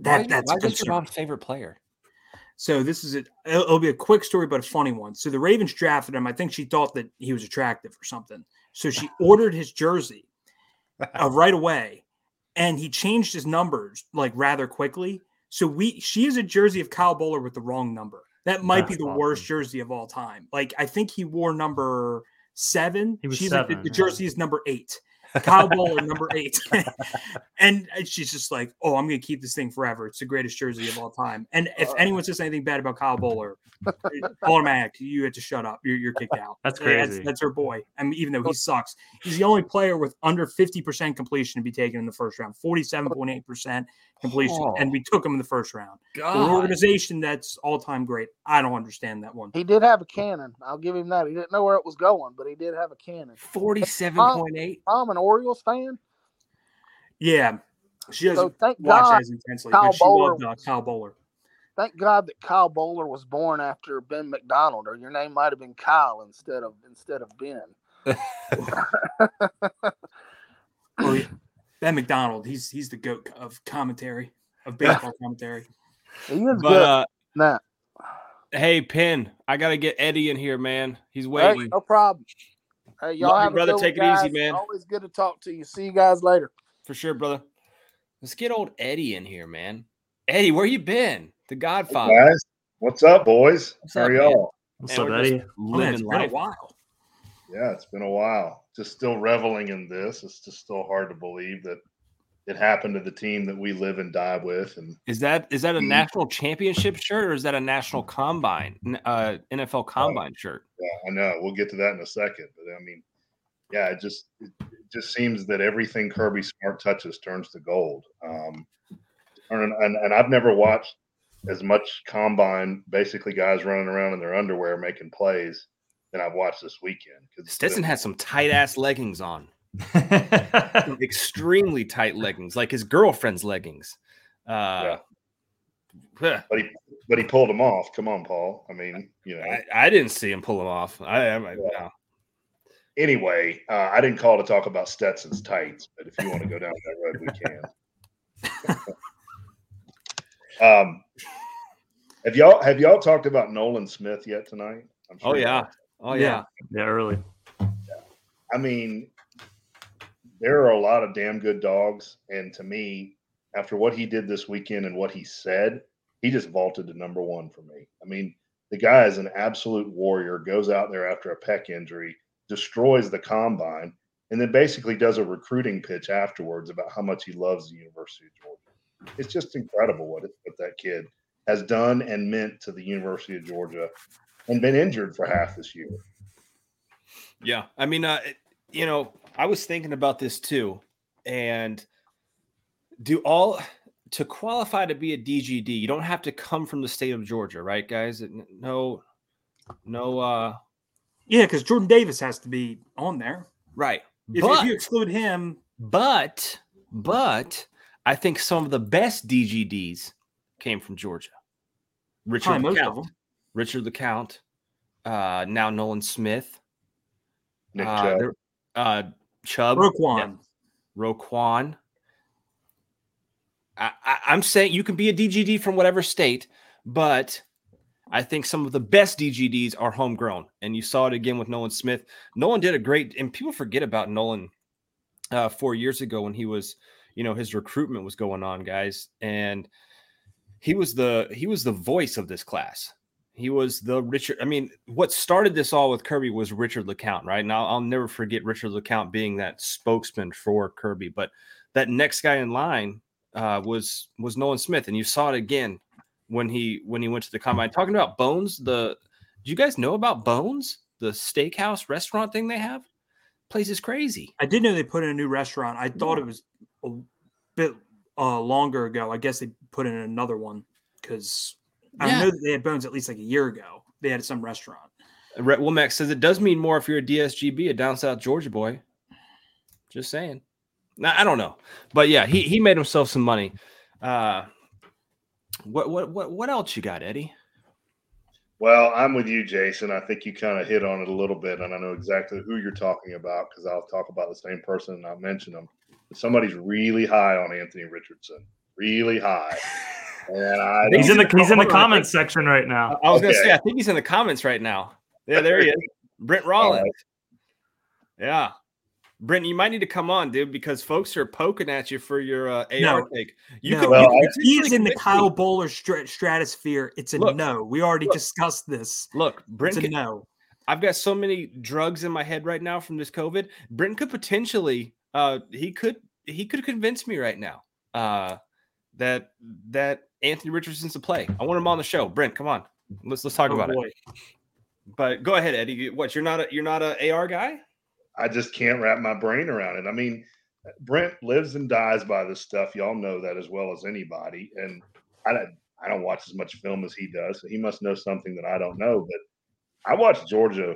that Why- that's why is your mom's favorite player? So this is it. It'll, it'll be a quick story, but a funny one. So the Ravens drafted him. I think she thought that he was attractive or something. So she [LAUGHS] ordered his jersey uh, right away, and he changed his numbers like rather quickly. So we she has a jersey of Kyle Boller with the wrong number. That might be the awesome. worst jersey of all time. Like I think he wore number seven. He was She's like, the- seven, the yeah. jersey is number eight. Kyle Boller, number eight. [LAUGHS] and she's just like, oh, I'm going to keep this thing forever. It's the greatest jersey of all time. And if Uh. anyone says anything bad about Kyle Boller, automatic, you have to shut up. You're, you're kicked out. That's Like, crazy. That's, her boy. I mean, even though he sucks, he's the only player with under 50% completion to be taken in the first round, 47.8% completion. Oh. And we took him in the first round. For an organization that's all time great. I don't understand that one. He did have a cannon. I'll give him that. He didn't know where it was going, but he did have a cannon. Forty-seven point eight. I'm an Orioles fan. Yeah. She doesn't So thank watch God, as intensely, Kyle but she Boller loved uh, Kyle Boller. thank God that Kyle Boller was born after Ben McDonald, or your name might have been Kyle instead of instead of Ben. [LAUGHS] Oh, yeah. Ben McDonald, he's he's the goat of commentary of baseball commentary. He is But good. uh, Nah, hey, Pin, I gotta get Eddie in here, man. He's Hey, waiting. no problem. Hey, y'all Love have brother. a good Take one, it easy, man. Always good to talk to you. See you guys later. For sure, brother. Let's get old Eddie in here, man. Eddie, where you been? The Godfather. Guys, what's up, boys? What's How up, are y'all? What's Man, up, we're Eddie? Oh, man, it's living been a while. Yeah, it's been a while. Just still reveling in this. It's just still hard to believe that it happened to the team that we live and die with. And Is that is that a Mm. national championship shirt or is that a national combine, uh, NFL combine shirt? yeah, I know we'll get to that in a second. But I mean, yeah, it just it, it just seems that everything Kirby Smart touches turns to gold. Um, and, and and I've never watched as much combine, basically guys running around in their underwear making plays, than I've watched this weekend. 'Cause Stetson had some tight ass leggings on, [LAUGHS] extremely tight leggings, like his girlfriend's leggings. Uh, huh. but he but he pulled them off. Come on, Paul. I mean, you know. I, I didn't see him pull them off. I, I, no. anyway, uh, I didn't call to talk about Stetson's tights, but if you want to go down that road, we can. [LAUGHS] um, have y'all have y'all talked about Nolan Smith yet tonight? I'm Oh you yeah. Have. Oh yeah. yeah, early. I mean, there are a lot of damn good dogs, and to me, after what he did this weekend and what he said, he just vaulted to number one for me. I mean, the guy is an absolute warrior. Goes out there after a pec injury, destroys the combine, and then basically does a recruiting pitch afterwards about how much he loves the University of Georgia. It's just incredible what, it, what that kid has done and meant to the University of Georgia, and been injured for half this year. Yeah, I mean, uh, it- you know, I was thinking about this too, and do all to qualify to be a DGD, you don't have to come from the state of Georgia, right, guys? No, no. uh Yeah, because Jordan Davis has to be on there, right? If, but, if you exclude him, but but I think some of the best DGDs came from Georgia. Richard LeCounte, Richard LeCounte, uh, now Nolan Smith, Nick uh, Chubb, uh, Chubb, Roquan, yeah. Roquan. I, I, I'm saying you can be a DGD from whatever state, but I think some of the best DGDs are homegrown, and you saw it again with Nolan Smith. Nolan did a great, and people forget about Nolan uh, four years ago when he was, you know, his recruitment was going on, guys, and he was the he was the voice of this class. He was the Richard. I mean, what started this all with Kirby was Richard LeCounte, right? Now I'll never forget Richard LeCounte being that spokesman for Kirby, but that next guy in line uh, was was Nolan Smith, and you saw it again when he when he went to the combine. Talking about Bones, the do you guys know about Bones, the steakhouse restaurant thing they have? Place is crazy. I did know they put in a new restaurant. I thought it was a bit uh, longer ago. I guess they put in another one because I know that they had Bones at least like a year ago. They had some restaurant. Rhett Womack says it does mean more if you're a DSGB, a down south Georgia boy. Just saying. Now, I don't know, but yeah, he he made himself some money. Uh, what what what what else you got, Eddie? Well, I'm with you, Jason. I think you kind of hit on it a little bit, and I know exactly who you're talking about because I'll talk about the same person and I'll mention them. But somebody's really high on Anthony Richardson, really high. [LAUGHS] And I he's in the he's in the comments section right now. I was okay. gonna say, I think he's in the comments right now. Yeah, there he is. Brent Rollins. Right. Yeah. Brent, you might need to come on, dude, because folks are poking at you for your uh, AR no. take. You no. could, well, you he's in the Kyle Boller stratosphere. It's a look, no. We already look, discussed this. Look, Brent, it's a no. I've got so many drugs in my head right now from this COVID. Brent could potentially, uh, he could, he could convince me right now, uh, that that Anthony Richardson's a play. I want him on the show. Brent, come on, let's let's talk oh, about boy. it. But go ahead, Eddie. What you're not a you're not a AR guy? I just can't wrap my brain around it. I mean, Brent lives and dies by this stuff. Y'all know that as well as anybody. And I don't, I don't watch as much film as he does, so he must know something that I don't know. But I watched Georgia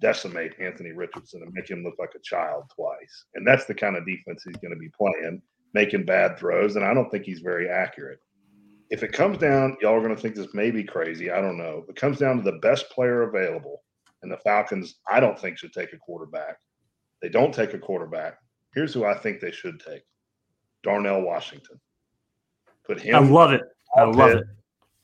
decimate Anthony Richardson and make him look like a child twice. And that's the kind of defense he's going to be playing, making bad throws. And I don't think he's very accurate. If it comes down, y'all are going to think this may be crazy. I don't know. If it comes down to the best player available, and the Falcons, I don't think should take a quarterback. They don't take a quarterback. Here's who I think they should take: Darnell Washington. Put him. I love it. I love it.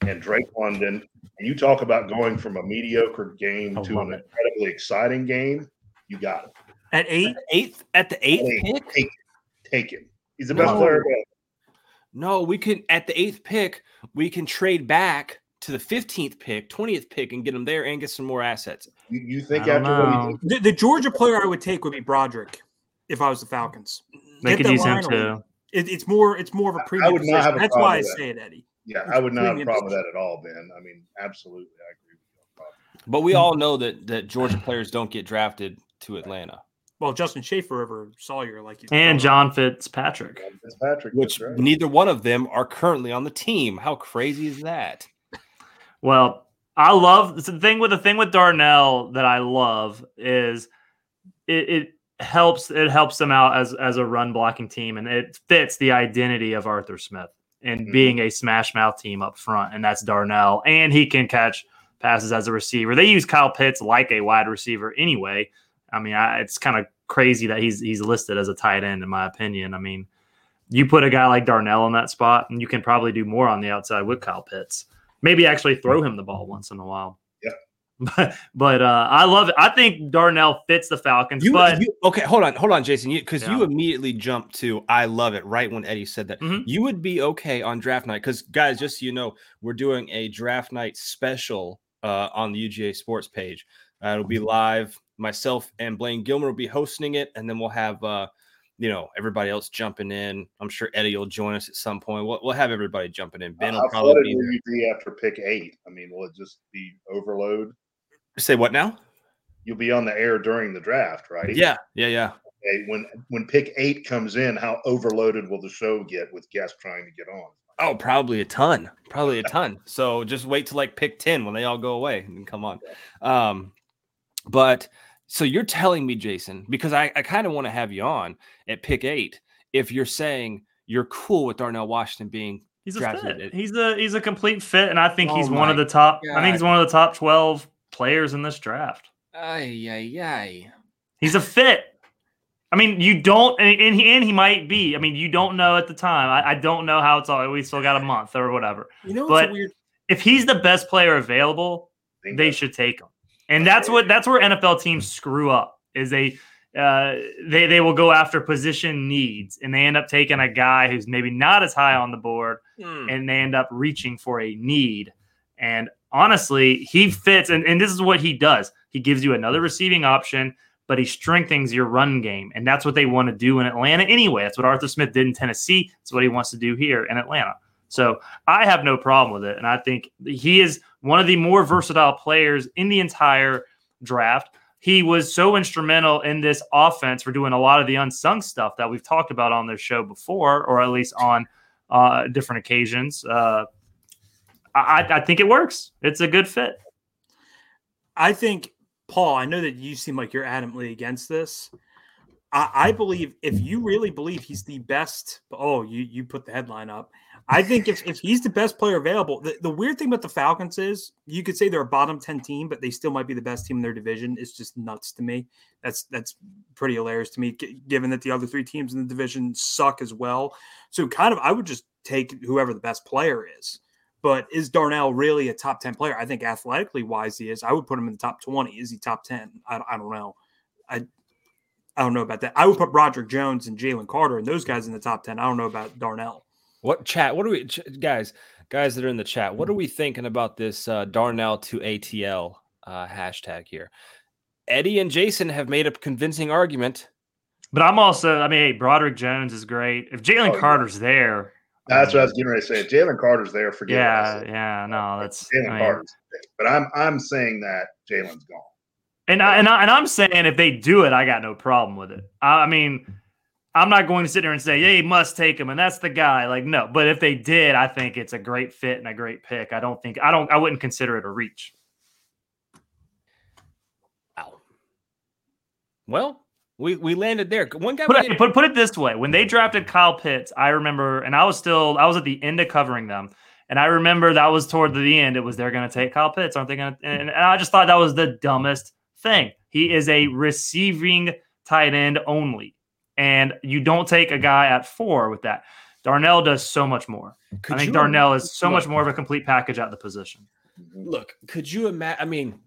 And Drake London. And you talk about going from a mediocre game I to an it. incredibly exciting game. You got it. At eight, eighth at the eighth take, pick. Take, take him. He's the best no. player. No, we can at the eighth pick. We can trade back to the 15th pick, 20th pick, and get him there and get some more assets. You, you think after what the, the, Georgia player I would take would be Broderick if I was the Falcons. They could use him too. It, it's more it's more of a premium. I would not have a That's why I that. say it, Eddie. Yeah, it's I would not have a problem with that at all, Ben. I mean, absolutely, I agree with you. But we all know that that Georgia players don't get drafted to Atlanta. Well, Justin Shaffer over Sawyer, like you and John Fitzpatrick, Fitzpatrick, which right. neither one of them are currently on the team. How crazy is that? Well, I love the thing with the thing with Darnell that I love is it, it helps it helps them out as as a run blocking team and it fits the identity of Arthur Smith and mm-hmm. being a smash mouth team up front and that's Darnell and he can catch passes as a receiver. They use Kyle Pitts like a wide receiver anyway. I mean, I, it's kind of crazy that he's he's listed as a tight end in my opinion. I mean, you put a guy like Darnell in that spot and you can probably do more on the outside with Kyle Pitts maybe actually throw him the ball once in a while. Yeah. [LAUGHS] But but uh, I love it. I think Darnell fits the Falcons. You, but you, okay, hold on, hold on, Jason, because you, yeah. you, immediately jumped to I love it right when Eddie said that. Mm-hmm. You would be okay on draft night because guys, just so you know, we're doing a draft night special uh, on the UGA Sports page. Uh, it'll be live. Myself and Blaine Gilmer will be hosting it, and then we'll have uh, you know everybody else jumping in. I'm sure Eddie will join us at some point. We'll, we'll have everybody jumping in. Ben will probably be, be after pick eight. I mean, will it just be overload? Say what now? You'll be on the air during the draft, right? Yeah, yeah, yeah. Hey, when when pick eight comes in, how overloaded will the show get with guests trying to get on? Oh, probably a ton. Probably a ton. So just wait till like pick 10 when they all go away and come on. Um, but so you're telling me, Jason, because I, I kind of want to have you on at pick eight. If you're saying you're cool with Darnell Washington being He's a drafted fit. at- He's a he's a complete fit, and I think Oh he's one of the top. I think he's one of the top twelve players in this draft. Ay, ay, ay. He's a fit. I mean, you don't, and, and he and he might be. I mean, you don't know at the time. I, I don't know how it's all. We still got a month or whatever. You know what's But- weird? If he's the best player available, they that's- should take him. And that's what that's where NFL teams screw up. Is they uh, they they will go after position needs, and they end up taking a guy who's maybe not as high on the board, Hmm. and they end up reaching for a need. And honestly, he fits, and, and this is what he does. He gives you another receiving option, but he strengthens your run game. And that's what they want to do in Atlanta anyway. That's what Arthur Smith did in Tennessee. That's what he wants to do here in Atlanta. So I have no problem with it. And I think he is one of the more versatile players in the entire draft. He was so instrumental in this offense for doing a lot of the unsung stuff that we've talked about on this show before, or at least on uh, different occasions. Uh, I, I think it works. It's a good fit. I think, Paul, I know that you seem like you're adamantly against this. I, I believe if you really believe he's the best, oh, you you put the headline up. I think if, if he's the best player available, the, the weird thing about the Falcons is you could say they're a bottom 10 team, but they still might be the best team in their division. It's just nuts to me. That's that's pretty hilarious to me, g- given that the other three teams in the division suck as well. So kind of I would just take whoever the best player is. But is Darnell really a top 10 player? I think athletically wise, he is. I would put him in the top 20. Is he top 10? I, I don't know. I I don't know about that. I would put Broderick Jones and Jalen Carter and those guys in the top 10. I don't know about Darnell. What chat? What are we, ch- guys? Guys that are in the chat, what are we thinking about this uh, Darnell to ATL uh, hashtag here? Eddie and Jason have made a convincing argument. But I'm also, I mean, hey, Broderick Jones is great. If Jalen Oh, yeah. Carter's there, That's what I was getting ready to say. If Jalen Carter's there, forget what yeah, said. yeah, no, that's Jalen I mean, Carter's there. But I'm I'm saying that Jalen's gone. And I, and I, and I'm saying if they do it, I got no problem with it. I, I mean, I'm not going to sit there and say, "Yeah, you must take him," and that's the guy. Like, no. But if they did, I think it's a great fit and a great pick. I don't think I don't I wouldn't consider it a reach. Wow. Well, we we landed there. One guy. Put it, didn't- put, put it this way: when they drafted Kyle Pitts, I remember, and I was still I was at the end of covering them, and I remember that was toward the end. It was they're going to take Kyle Pitts, aren't they going to? And, and I just thought that was the dumbest thing. He is a receiving tight end only, and you don't take a guy at four with that. Darnell does so much more. could I think Darnell is so much more of a complete package at the position. Look, could you imagine? I mean,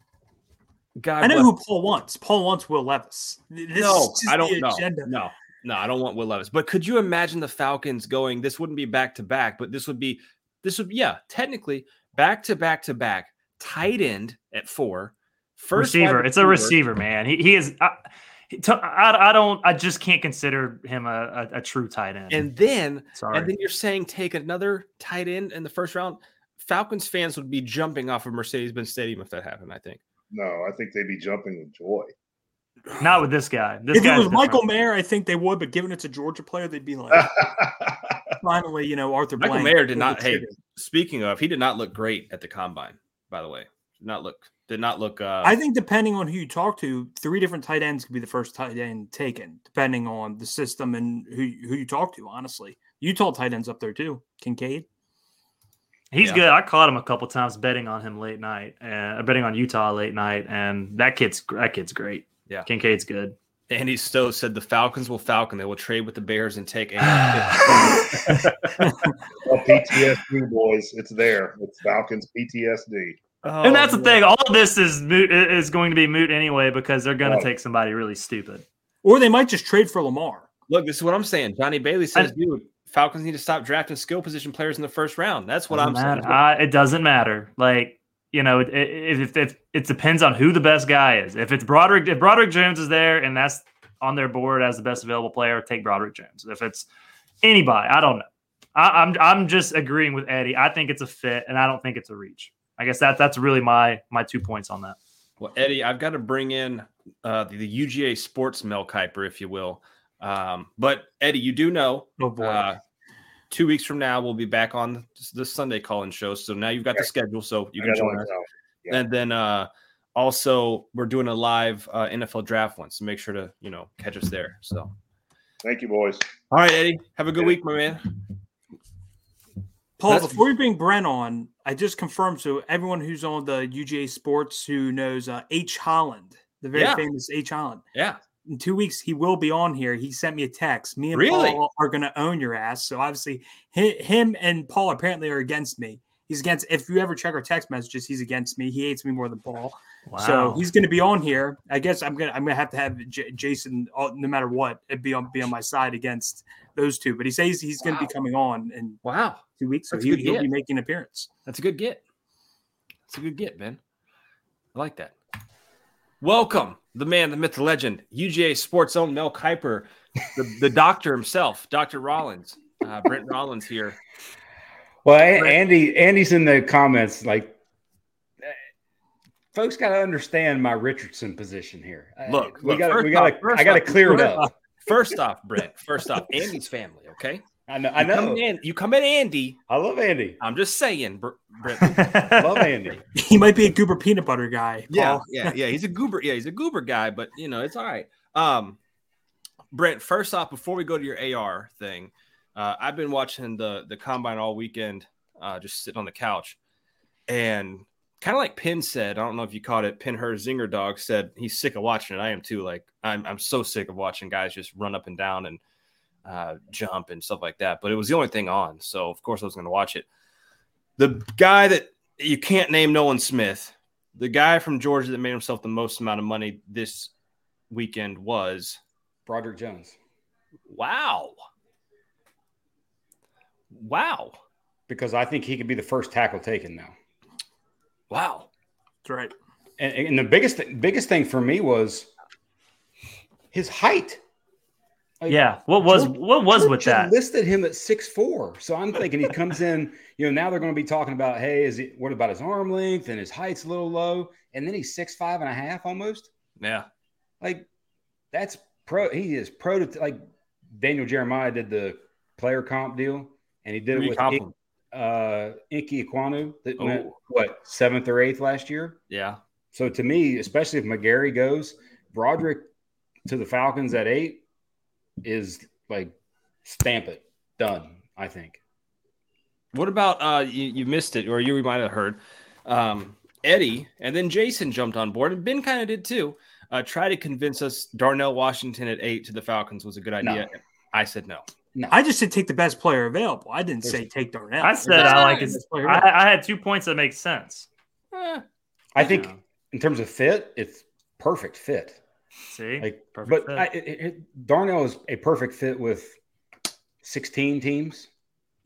God, I know bless- who Paul wants. Paul wants Will Levis. This no, I don't know. agenda. No, no, I don't want Will Levis. But could you imagine the Falcons going? This wouldn't be back to back, but this would be this would yeah, technically back to back to back, tight end at four, first receiver. It's a receiver, man. He, he is. I, he- I, I don't. I just can't consider him a, a, a true tight end. and then sorry, and then you're saying take another tight end in the first round. Falcons fans would be jumping off of Mercedes-Benz Stadium if that happened. I think. No, I think they'd be jumping with joy. not with this guy. This If it was different. Michael Mayer, I think they would, but given it's a Georgia player, they'd be like, [LAUGHS] finally, you know, Arthur Michael Blank Mayer did not. Hey, speaking of, he did not look great at the combine. By the way, did not look. Did not look. Uh, I think depending on who you talk to, three different tight ends could be the first tight end taken, depending on the system and who who you talk to. Honestly, Utah tight ends up there too. Kincaid. He's Yeah. good. I caught him a couple times betting on him late night, uh, betting on Utah late night, and that kid's that kid's great. Yeah. Kincaid's good. Andy Stowe said the Falcons will falcon. They will trade with the Bears and take. [LAUGHS] Well, PTSD, boys, it's there. It's Falcons PTSD. And that's the thing. All of this is moot, is going to be moot anyway because they're going Right. to take somebody really stupid. Or they might just trade for Lamar. Look, this is what I'm saying. Johnny Bailey says, "Dude, Falcons need to stop drafting skill position players in the first round." That's what I'm Doesn't saying. matter. Uh, it doesn't matter. Like you know, it, it, it, it, it depends on who the best guy is. If it's Broderick, if Broderick Jones is there and that's on their board as the best available player, take Broderick Jones. If it's anybody, I don't know. I, I'm I'm just agreeing with Eddie. I think it's a fit, and I don't think it's a reach. I guess that that's really my my two points on that. Well, Eddie, I've got to bring in uh, the, the UGA Sports Mel Kiper, if you will. Um, but Eddie, you do know Oh boy. uh, two weeks from now we'll be back on the Sunday call-in show. So now you've got the schedule, so you I can join us. Yeah. And then uh, also we're doing a live uh, NFL draft one, so make sure to you know catch us there. So Thank you, boys. all right, Eddie, have a good week, my man. Paul, That's- before we bring Brent on, I just confirmed so everyone who's on the UGA Sports who knows uh, H. Holland, the very Yeah. famous H. Holland. Yeah, In two weeks, he will be on here. He sent me a text. Me and Really? Paul are going to own your ass. So obviously, him and Paul apparently are against me. He's against. If you ever check our text messages, he's against me. He hates me more than Paul. Wow. So he's going to be on here. I guess I'm gonna I'm gonna have to have J- Jason, all, no matter what, be on be on my side against those two. But he says he's going to Wow. be coming on in wow, two weeks, so That's he, he'll get. be making an appearance. that's a good get. That's a good get, man. I like that. Welcome, the man, the myth, the legend, UGA Sports own Mel Kiper, the, the doctor himself, Dr. Rollins. Uh, Brent Rollins here. Well, A- Andy, Andy's in the comments. Like, eh, folks got to understand my Richardson position here. Look, we got, first we got, I got to clear it up. First off, Brent, first off, Andy's family, okay? I know, I You come know. in- you come at Andy. I love Andy. I'm just saying, Br- Brent. [LAUGHS] Love Andy. He might be a Goober peanut butter guy. Yeah, Paul. yeah, yeah. He's a goober. Yeah, he's a goober guy, but you know, it's all right. Um, Brent, first off, before we go to your AR thing, uh, I've been watching the the combine all weekend, uh, just sitting on the couch, and kind of like Pin said, I don't know if you caught it. Pin her zinger dog said he's sick of watching it. I am too. Like I'm, I'm so sick of watching guys just run up and down and uh, jump and stuff like that. But it was the only thing on, so of course I was going to watch it. The guy that you can't name Nolan Smith, the guy from Georgia that made himself the most amount of money this weekend was Broderick Jones. wow. Wow. Because I think he could be the first tackle taken now. Wow. That's right. And, and the biggest biggest thing for me was his height. Like, yeah. What was George- what was with Georgia that? Listed him at six four. So I'm thinking he comes in. [LAUGHS] You know, now they're going to be talking about, hey, is he? What about his arm length and his height's a little low, and then he's six five and a half almost. Yeah. Like that's pro. He is pro. Like Daniel Jeremiah did the player comp deal, and he did Who it with uh, Ickey Ekwonu that went Oh. what seventh or eighth last year. Yeah. So to me, especially if McGarry goes, Broderick to the Falcons at eight is like stamp it done. I think. What about uh you, you missed it or you might have heard um Eddie and then Jason jumped on board and Ben kind of did too. Uh try to convince us Darnell Washington at 8 to the Falcons was a good idea. I said no. I just said take the best player available. I didn't There's- say take Darnell. I said I like Best his. player. I, I had two points that make sense. Eh, I think Yeah. in terms of fit, it's perfect fit. See, Like, Perfect but fit. I, it, it, Darnell is a perfect fit with 16 teams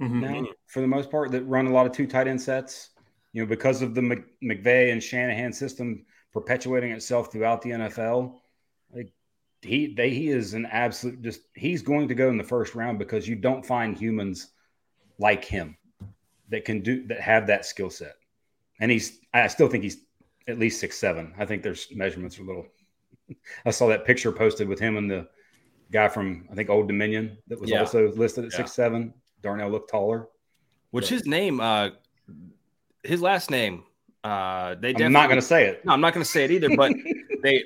Mhm. now for the most part that run a lot of two tight end sets. You know, because of the McVay and Shanahan system perpetuating itself throughout the NFL. Like he, they, he is an absolute just. He's going to go in the first round because you don't find humans like him that can do that have that skill set. And he's, I still think he's at least six seven. I think there's measurements are a little. [LAUGHS] I saw that picture posted with him and the guy from I think Old Dominion that was Yeah. also listed at Yeah. six seven. Darnell looked taller. which his name uh his last name uh they I'm not going to say it. No, I'm not going to say it either, but [LAUGHS] they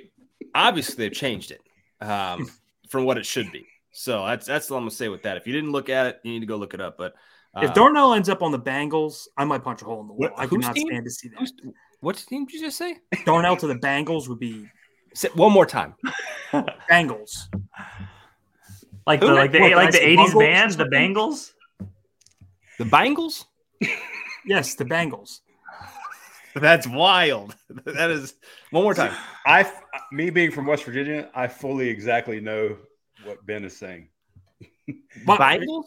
obviously they've changed it um, from what it should be. So that's that's all I'm going to say with that. If you didn't look at it, you need to go look it up. But uh, if Darnell ends up on the Bengals, I might punch a hole in the wall. What- I whose cannot team? stand to see that. who's, what team did you just say? [LAUGHS] Darnell to the Bengals would be say one more time. [LAUGHS] Bengals. like the like the What, like the '80s Bungles band, the something? Bengals. The Bengals? Yes, the Bengals. [LAUGHS] That's wild. [LAUGHS] That is one more time. [SIGHS] I, me being from West Virginia, I fully exactly know what Ben is saying. [LAUGHS] But- Bengals?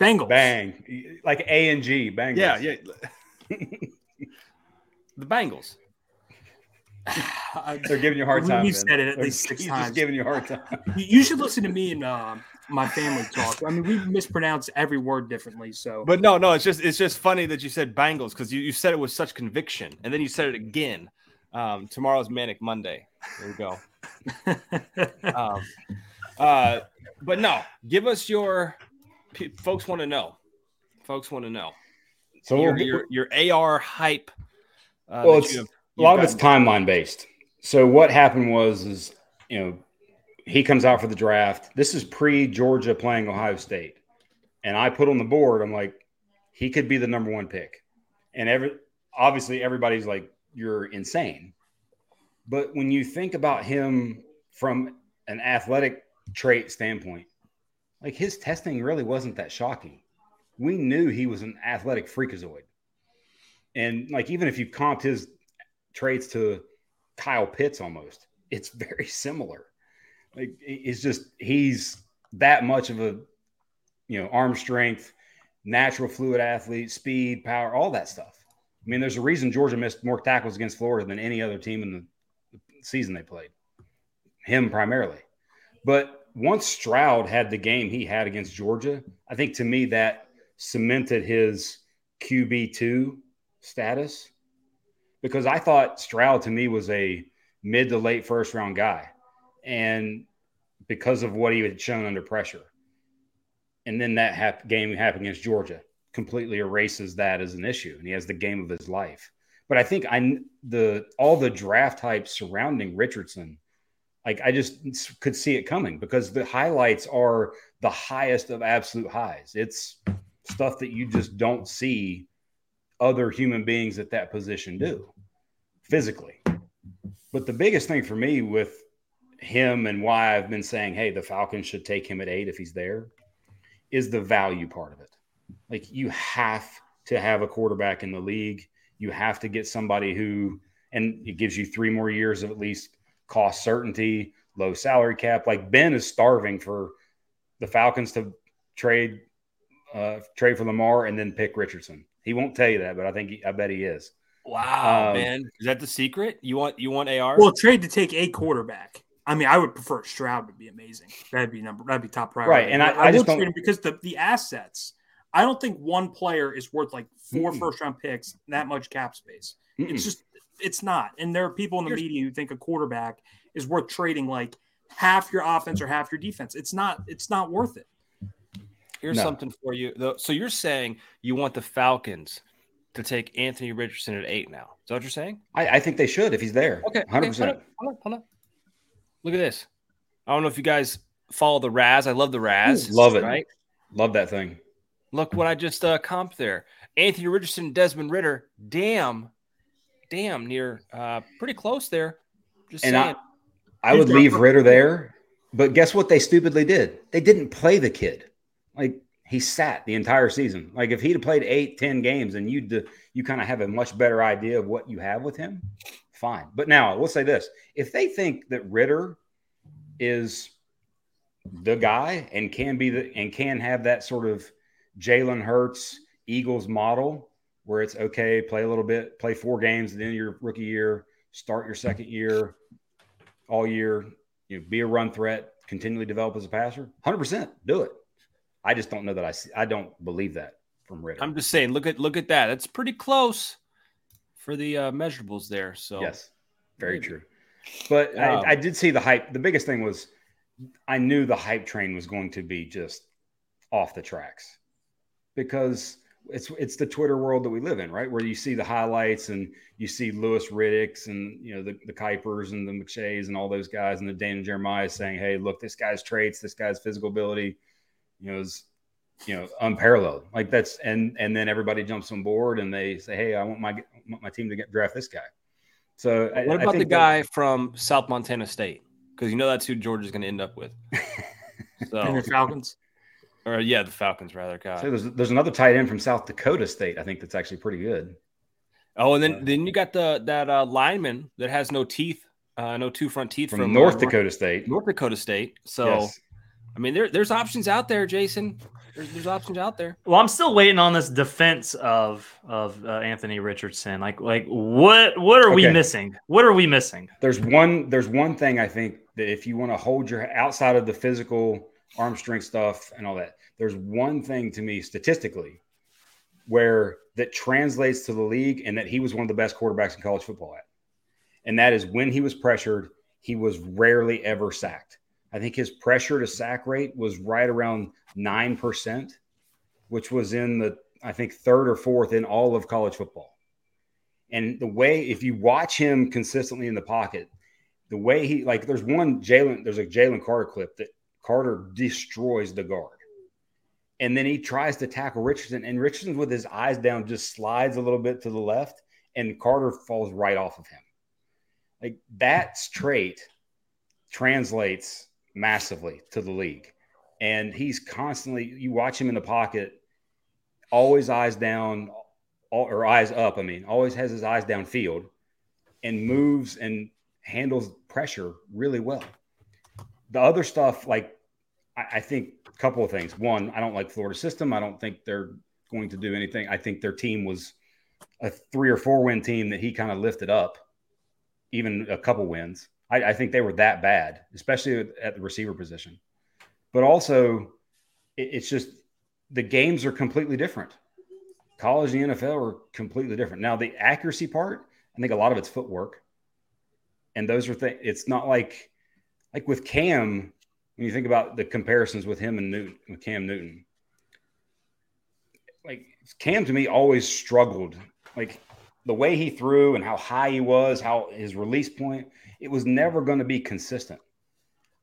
Bengals. Bang, like A and G, bang. Yeah, yeah. the Bengals. They're giving you a hard [SIGHS] time. we've said it at least six he's times. Just giving you a hard time. you you should listen to me and uh, my family talk. I mean, we mispronounce every word differently. So But no, no, it's just it's just funny that you said Bengals because you, you said it with such conviction, and then you said it again. Um, tomorrow's Manic Monday. There we go. [LAUGHS] um, uh, but no, give us your folks want to know. Folks want to know. So your, your, your AR hype. Uh, well, it's, have, a lot of it's timeline based. So what happened was, is you know, he comes out for the draft. This is pre Georgia playing Ohio State, and I put on the board. I'm like, he could be the number one pick, and every obviously everybody's like, you're insane. But when you think about him from an athletic trait standpoint, like his testing really wasn't that shocking. We knew he was an athletic freakazoid. And like even if you comped his traits to Kyle Pitts almost, it's [LAUGHS] very similar. Like it's just he's that much of a you know arm strength, natural fluid athlete, speed, power, all that stuff. I mean, there's a reason Georgia missed more tackles against Florida than any other team in the season they played. Him primarily. But once Stroud had the game he had against Georgia, I think to me that cemented his QB2 status because I thought Stroud to me was a mid to late first round guy. And because of what he had shown under pressure. And then that hap- game happened against Georgia completely erases that as an issue. And he has the game of his life. But I think I the all the draft hype surrounding Richardson, like I just could see it coming because the highlights are the highest of absolute highs. It's stuff that you just don't see other human beings at that position do physically. But the biggest thing for me with him and why I've been saying, hey, the Falcons should take him at eight if he's there is the value part of it. Like you have to have a quarterback in the league you have to get somebody who, and it gives you three more years of at least cost certainty, low salary cap. Like Ben is starving for the Falcons to trade uh, trade for Lamar and then pick Richardson. He won't tell you that, but I think he, I bet he is. Wow, um, man, is that the secret? You want you want AR? Well, trade to take a quarterback. I mean, I would prefer Stroud would be amazing. That'd be number. That'd be top priority. Right, and I, I, I just don't because the the assets I don't think one player is worth like 4 first round picks, that much cap space. Mm-mm. It's just, it's not. And there are people in the Here's, media who think a quarterback is worth trading like half your offense or half your defense. It's not, it's not worth it. Here's no. something for you. So you're saying you want the Falcons to take Anthony Richardson at eight now. Is that what you're saying? I, I think they should if he's there. Okay. 100%. Okay, hold, hold, on, hold on. Look at this. I don't know if you guys follow the RAS. I love the RAS. Ooh, love it. Right? Love that thing. Look what I just uh, comped there. Anthony Richardson, Desmond Ridder. Damn, damn, near, uh, pretty close there. Just and saying. I, I would leave Ridder there, but guess what? They stupidly did. They didn't play the kid. Like he sat the entire season. Like if he'd have played eight, ten games, and you'd you kind of have a much better idea of what you have with him. Fine, but now I will say this: if they think that Ridder is the guy and can be the and can have that sort of Jalen Hurts Eagles model where it's okay, play a little bit, play four games at the end of your rookie year, start your second year, all year, you know, be a run threat, continually develop as a passer. 100% do it. I just don't know that I see, I don't believe that from Ridder. I'm just saying, look at look at that. That's pretty close for the uh, measurables there. So yes, very maybe. true. But um, I, I did see the hype. The biggest thing was I knew the hype train was going to be just off the tracks because it's it's the Twitter world that we live in, right? Where you see the highlights and you see Louis Riddicks and you know the, the Kipers and the McShays and all those guys and the Daniel Jeremiah saying, "Hey, look, this guy's traits, this guy's physical ability, you know, is you know unparalleled." Like that's and and then everybody jumps on board and they say, "Hey, I want my want my team to get draft this guy." So what I, about I the guy that, from South Montana State? Because you know that's who Georgia's going to end up with. [LAUGHS] So and the Falcons. Or yeah, the Falcons rather. God. So there's there's another tight end from South Dakota State. I think that's actually pretty good. Oh, and then uh, then you got the that uh, lineman that has no teeth, uh, no two front teeth from, from North uh, Dakota State. North Dakota State. So, yes. I mean, there there's options out there, Jason. There's, there's options out there. Well, I'm still waiting on this defense of of uh, Anthony Richardson. Like like what what are okay. we missing? What are we missing? There's one there's one thing I think that if you want to hold your outside of the physical arm strength stuff and all that. There's one thing to me statistically where that translates to the league and that he was one of the best quarterbacks in college football at. and that is when he was pressured, he was rarely ever sacked. I think his pressure to sack rate was right around 9%, which was in the, I think, third or fourth in all of college football. And the way, if you watch him consistently in the pocket, the way he, like, there's one Jalen, there's a Jalen Carter clip that Carter destroys the guard. And then he tries to tackle Richardson, and Richardson, with his eyes down, just slides a little bit to the left, and Carter falls right off of him. Like that trait translates massively to the league. And he's constantly, you watch him in the pocket, always eyes down or eyes up. I mean, always has his eyes downfield and moves and handles pressure really well. The other stuff, like, I, I think a couple of things. One, I don't like Florida system. I don't think they're going to do anything. I think their team was a three or four win team that he kind of lifted up, even a couple wins. I, I, think they were that bad, especially at the receiver position. But also, it, it's just the games are completely different. College and the NFL are completely different. Now, the accuracy part, I think a lot of it's footwork, and those are things. It's not like like with Cam when you think about the comparisons with him and Newton, with Cam Newton. Like Cam to me always struggled. Like the way he threw and how high he was, how his release point, it was never going to be consistent.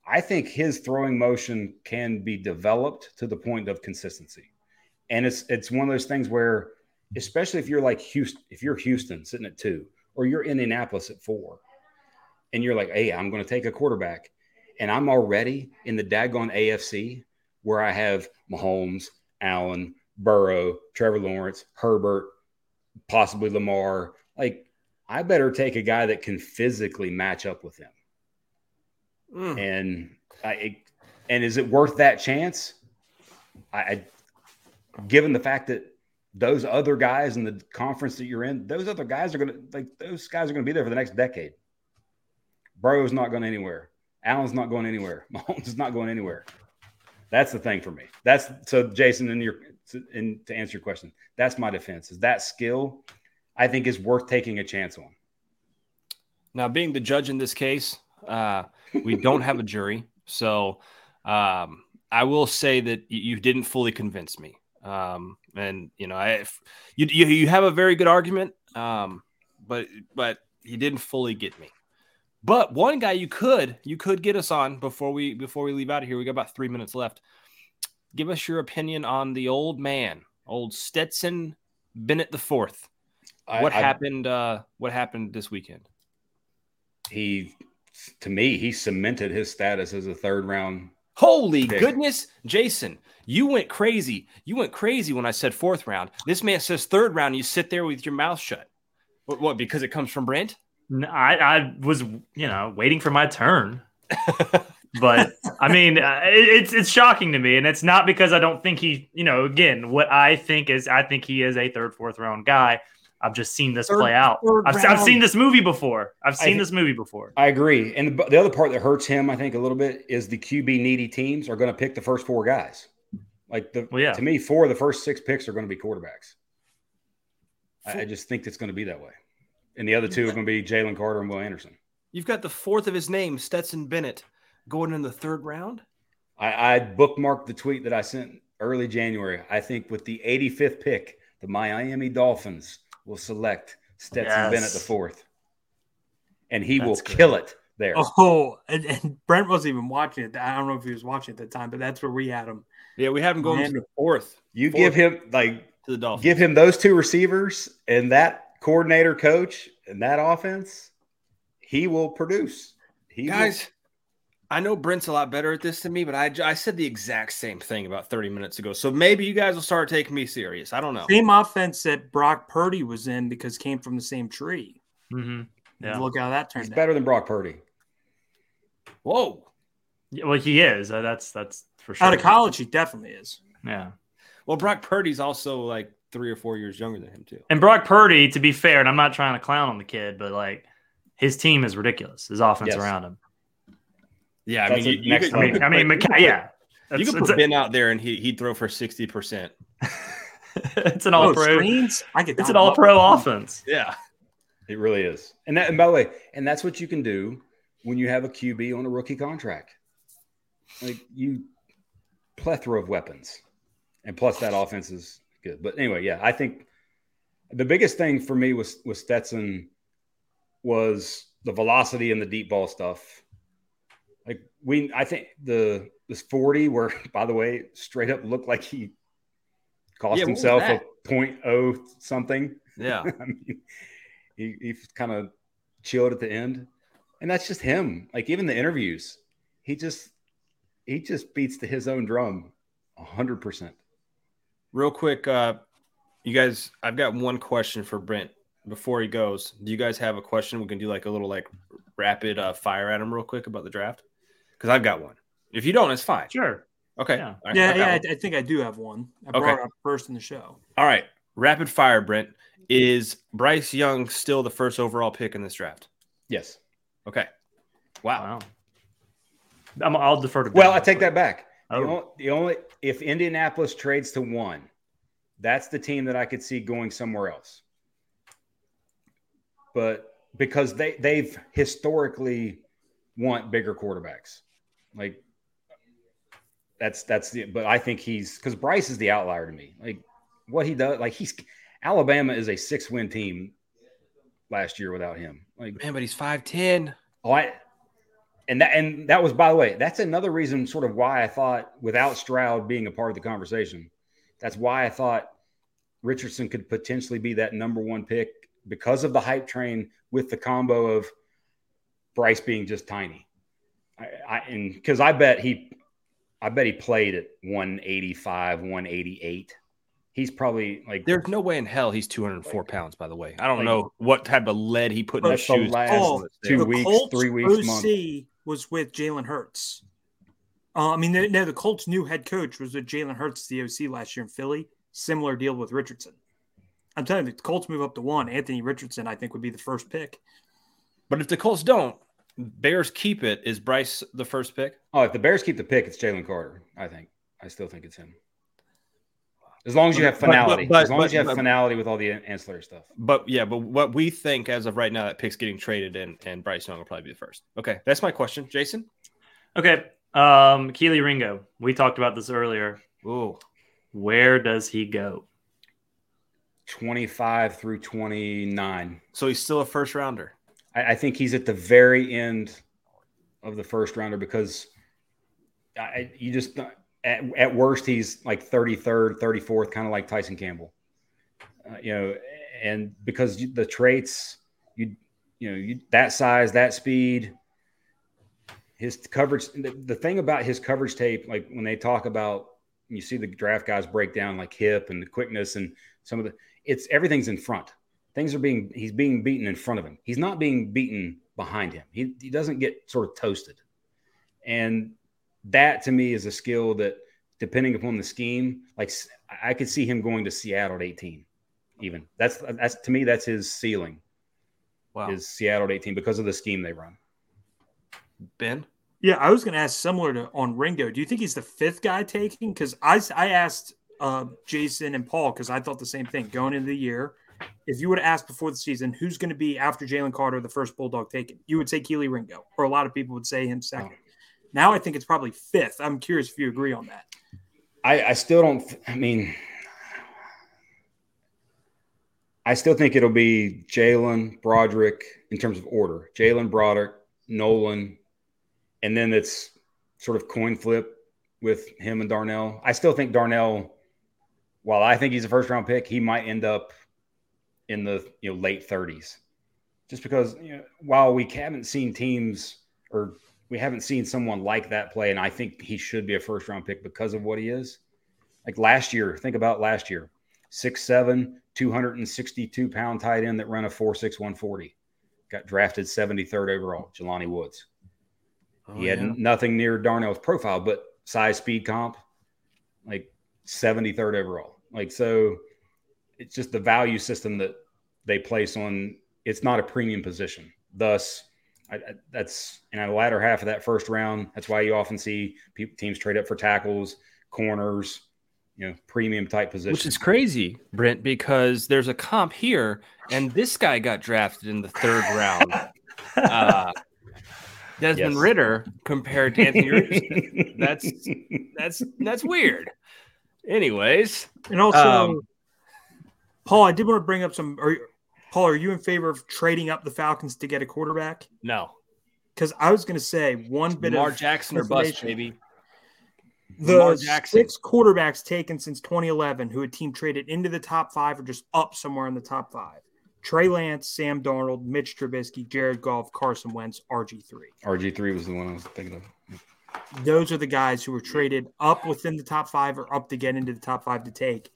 I think his throwing motion can be developed to the point of consistency. And it's it's one of those things where, especially if you're like Houston, if you're Houston sitting at two, or you're Indianapolis at four, and you're like, hey, I'm going to take a quarterback, and I'm already in the daggone AFC where I have Mahomes, Allen, Burrow, Trevor Lawrence, Herbert, possibly Lamar. Like, I better take a guy that can physically match up with him. Mm. And I, and is it worth that chance? I, I, given the fact that those other guys in the conference that you're in, those other guys are going to like those guys are to be there for the next decade. Burrow's not going anywhere. Allen's not going anywhere. [LAUGHS] Mahomes is not going anywhere. That's the thing for me. That's so Jason, in your and to answer your question, that's my defense. Is that skill I think is worth taking a chance on. Now, being the judge in this case, uh, we don't have a jury, so um, I will say that you didn't fully convince me. Um, and you know, I you, you, you have a very good argument, um, but but you didn't fully get me. But one guy you could you could get us on before we before we leave out of here. We got about three minutes left. Give us your opinion on the old man, old Stetson Bennett the fourth. What I, happened? uh, what happened this weekend? He, to me, he cemented his status as a third round. Holy pick. goodness, Jason! You went crazy. You went crazy when I said fourth round. This man says third round. You sit there with your mouth shut. What? what because it comes from Brent? No, I, I was, you know, waiting for my turn. [LAUGHS] but I mean, uh, it's it's shocking to me, and it's not because I don't think he, you know, again, what I think is I think he is a third, fourth round guy. I've just seen this third, play out. I've, I've, seen this movie before. I've seen this movie before. I agree. And the, the, other part that hurts him, I think, a little bit is the QB needy teams are going to pick the first four guys. Like the well, yeah. to me, four of the first six picks are going to be quarterbacks. I, I just think it's going to be that way. And the other two are going to be Jalen Carter and Will Anderson. You've got the fourth of his name, Stetson Bennett, going in the third round. I, I bookmarked the tweet that I sent early January. I think with the 85th pick, the Miami Dolphins will select Stetson yes. Bennett the fourth, and he that's will good. kill it there. Oh, and, and, Brent wasn't even watching it. I don't know if he was watching at the time, but that's where we had him. Yeah, we have him going to the fourth. You fourth give him like to the Dolphins. Give him those two receivers and that coordinator coach and that offense. He will produce. He guys. Will. I know Brent's a lot better at this than me, but I, I said the exact same thing about 30 minutes ago. So maybe you guys will start taking me serious. I don't know. Same offense that Brock Purdy was in because came from the same tree. Mm-hmm. Yeah. Look how that turned He's out. better than Brock Purdy. Whoa. Yeah, well, he is. Uh, that's that's for sure. Out of college, he definitely is. Yeah. Well, Brock Purdy's also like three or four years younger than him too. And Brock Purdy, to be fair, and I'm not trying to clown on the kid, but like his team is ridiculous. His offense yes. around him. Yeah, I mean, you, you could, I mean, I mean, yeah. you could put Ben out there and he he'd throw for sixty percent. [LAUGHS] it's an all oh, pro. Screens? I get it's an all pro offense. Yeah. It really is. And that, and by the way, and that's what you can do when you have a QB on a rookie contract. Like you, plethora of weapons, and plus that offense is good. But anyway, yeah, I think the biggest thing for me was was Stetson was the velocity and the deep ball stuff. We, I think the this forty where, [LAUGHS] by the way, straight up looked like he cost Yeah, himself a point oh something. Yeah. [LAUGHS] I mean, he, he kind of chilled at the end, and that's just him. Like even the interviews, he just he just beats to his own drum, hundred percent. Real quick, uh, you guys, I've got one question for Brent before he goes. Do you guys have a question? We can do like a little like rapid uh, fire at him real quick about the draft because I've got one. If you don't, it's fine. Sure. Okay. Yeah. All right, Yeah, I yeah. I, I think I do have one. I Okay. brought it up first in the show. All right. Rapid fire, Brent. Is Bryce Young still the first overall pick in this draft? Yes. Okay. Wow. Wow. I'm, I'll defer to. Well, I take that back. The, Oh. only, the only if Indianapolis trades to one, that's the team that I could see going somewhere else. But because they they've historically want bigger quarterbacks, like that's that's the. But I think he's because Bryce is the outlier to me. Like what he does, like he's Alabama is a six win team last year without him. Like Man, but he's 5'10. Oh, I, and that and that was by the way, that's another reason, sort of why I thought without Stroud being a part of the conversation, that's why I thought Richardson could potentially be that number one pick because of the hype train with the combo of Bryce being just tiny. I, I and because I bet he, I bet he played at 185, 188. He's probably like There's no way in hell he's 204 pounds, by the way. I don't Like- know what type of lead he put in his That's the shoes. last Oh, two the weeks, Colts three weeks, OC month. was with Jalen Hurts. Uh, I mean, no, no, the Colts' new head coach was with Jalen Hurts, the OC last year in Philly. Similar deal with Richardson. I'm telling you, the Colts move up to one. Anthony Richardson, I think, would be the first pick. But if the Colts don't, Bears keep it. Is Bryce the first pick? Oh, if the Bears keep the pick, it's Jalen Carter. I think. I still think it's him. As long as you have But- but- finality. but- as long as you have but- finality with all the ancillary stuff. But yeah, but what we think as of right now, that pick's getting traded, and and Bryce Young will probably be the first. Okay, that's my question, Jason. Okay. Um, Kelee Ringo. We talked about this earlier. Ooh, Where does he go? 25 through 29. so he's still a first rounder. I, I think he's at the very end of the first rounder because I, you just at, at worst he's like 33rd, 34th, kind of like Tyson Campbell. Uh, you know, and because the traits you you know you, that size, that speed, his coverage. The, the thing about his coverage tape, like when they talk about you see the draft guys break down like hip and the quickness and some of the it's everything's in front. Things are being he's being beaten in front of him. He's not being beaten behind him. He he doesn't get sort of toasted. And that to me is a skill that depending upon the scheme, like I could see him going to Seattle at 18 even. That's that's to me that's his ceiling Wow, is Seattle at 18 because of the scheme they run. Ben. Yeah, I was going to ask similar to on Ringo. Do you think he's the fifth guy taking? Because I, I asked uh, Jason and Paul because I thought the same thing going into the year. If you would have asked before the season who's going to be after Jalen Carter, the first Bulldog taken, you would say Kelee Ringo, or a lot of people would say him second. Oh. Now I think it's probably fifth. I'm curious if you agree on that. I, I still don't. I mean, I still think it'll be Jalen Broderick in terms of order. Jalen Broderick, Nolan, and then it's sort of coin flip with him and Darnell. I still think Darnell, while I think he's a first round pick, he might end up in the you know late 30s, just because you know, while we haven't seen teams or we haven't seen someone like that play, and I think he should be a first round pick because of what he is. Like last year, think about last year 6'7, 262 pound tight end that ran a four six one forty, Got drafted 73rd overall, Jelani Woods. Oh, he had yeah. nothing near Darnell's profile, but size, speed, comp, like 73rd overall. Like, so it's just the value system that they place on it's not a premium position. Thus, I, I, that's in the latter half of that first round. That's why you often see people, teams trade up for tackles, corners, you know premium type position. Which is crazy, Brent, because there's a comp here, and this guy got drafted in the third round. [LAUGHS] Uh, Desmond yes. Ridder compared to Anthony [LAUGHS] Richardson. that's that's that's weird. Anyways, and also, um, Paul, I did want to bring up some. Are, Paul, are you in favor of trading up the Falcons to get a quarterback? No, because I was going to say one bit Lamar of Jackson or bust, maybe. The six quarterbacks taken since 2011 who a team traded into the top five or just up somewhere in the top five. Trey Lance, Sam Darnold, Mitch Trubisky, Jared Goff, Carson Wentz, RG3. RG3 was the one I was thinking of. Those are the guys who were traded up within the top five or up to get into the top five to take.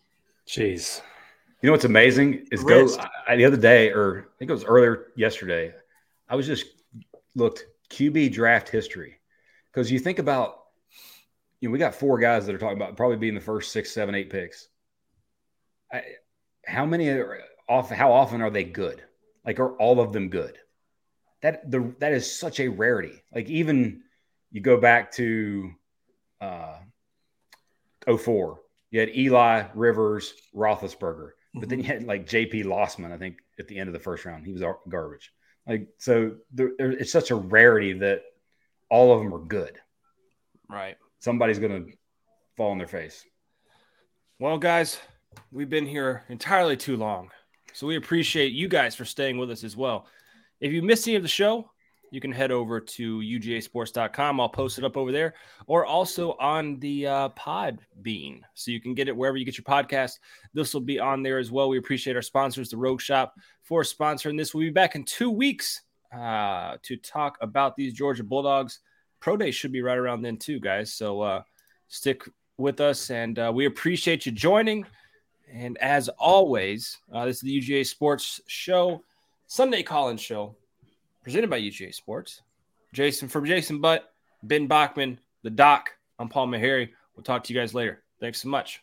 Jeez. You know what's amazing is go I, the other day, or I think it was earlier yesterday. I was just looked QB draft history because you think about you know, we got four guys that are talking about probably being the first six, seven, eight picks. I, how many are off? How often are they good? Like, are all of them good? That the that is such a rarity. Like, even you go back to uh, 04, you had Eli Rivers, Roethlisberger, but then mm-hmm. you had like J.P. Losman, I think at the end of the first round, he was garbage. Like, so there, it's such a rarity that all of them are good. Right somebody's going to fall on their face. Well, guys, we've been here entirely too long. So we appreciate you guys for staying with us as well. If you missed any of the show, you can head over to ugasports.com. I'll post it up over there or also on the uh, pod bean. So you can get it wherever you get your podcast. This will be on there as well. We appreciate our sponsors, the Rogue Shop, for sponsoring this. We'll be back in two weeks uh, to talk about these Georgia Bulldogs pro day should be right around then too, guys. So uh, stick with us, and uh, we appreciate you joining. And as always, uh, this is the UGA Sports Show, Sunday Call-In Show, presented by UGA Sports. Jason from Jason Butt, Ben Bachmann, the Doc. I'm Paul Maharry. We'll talk to you guys later. Thanks so much.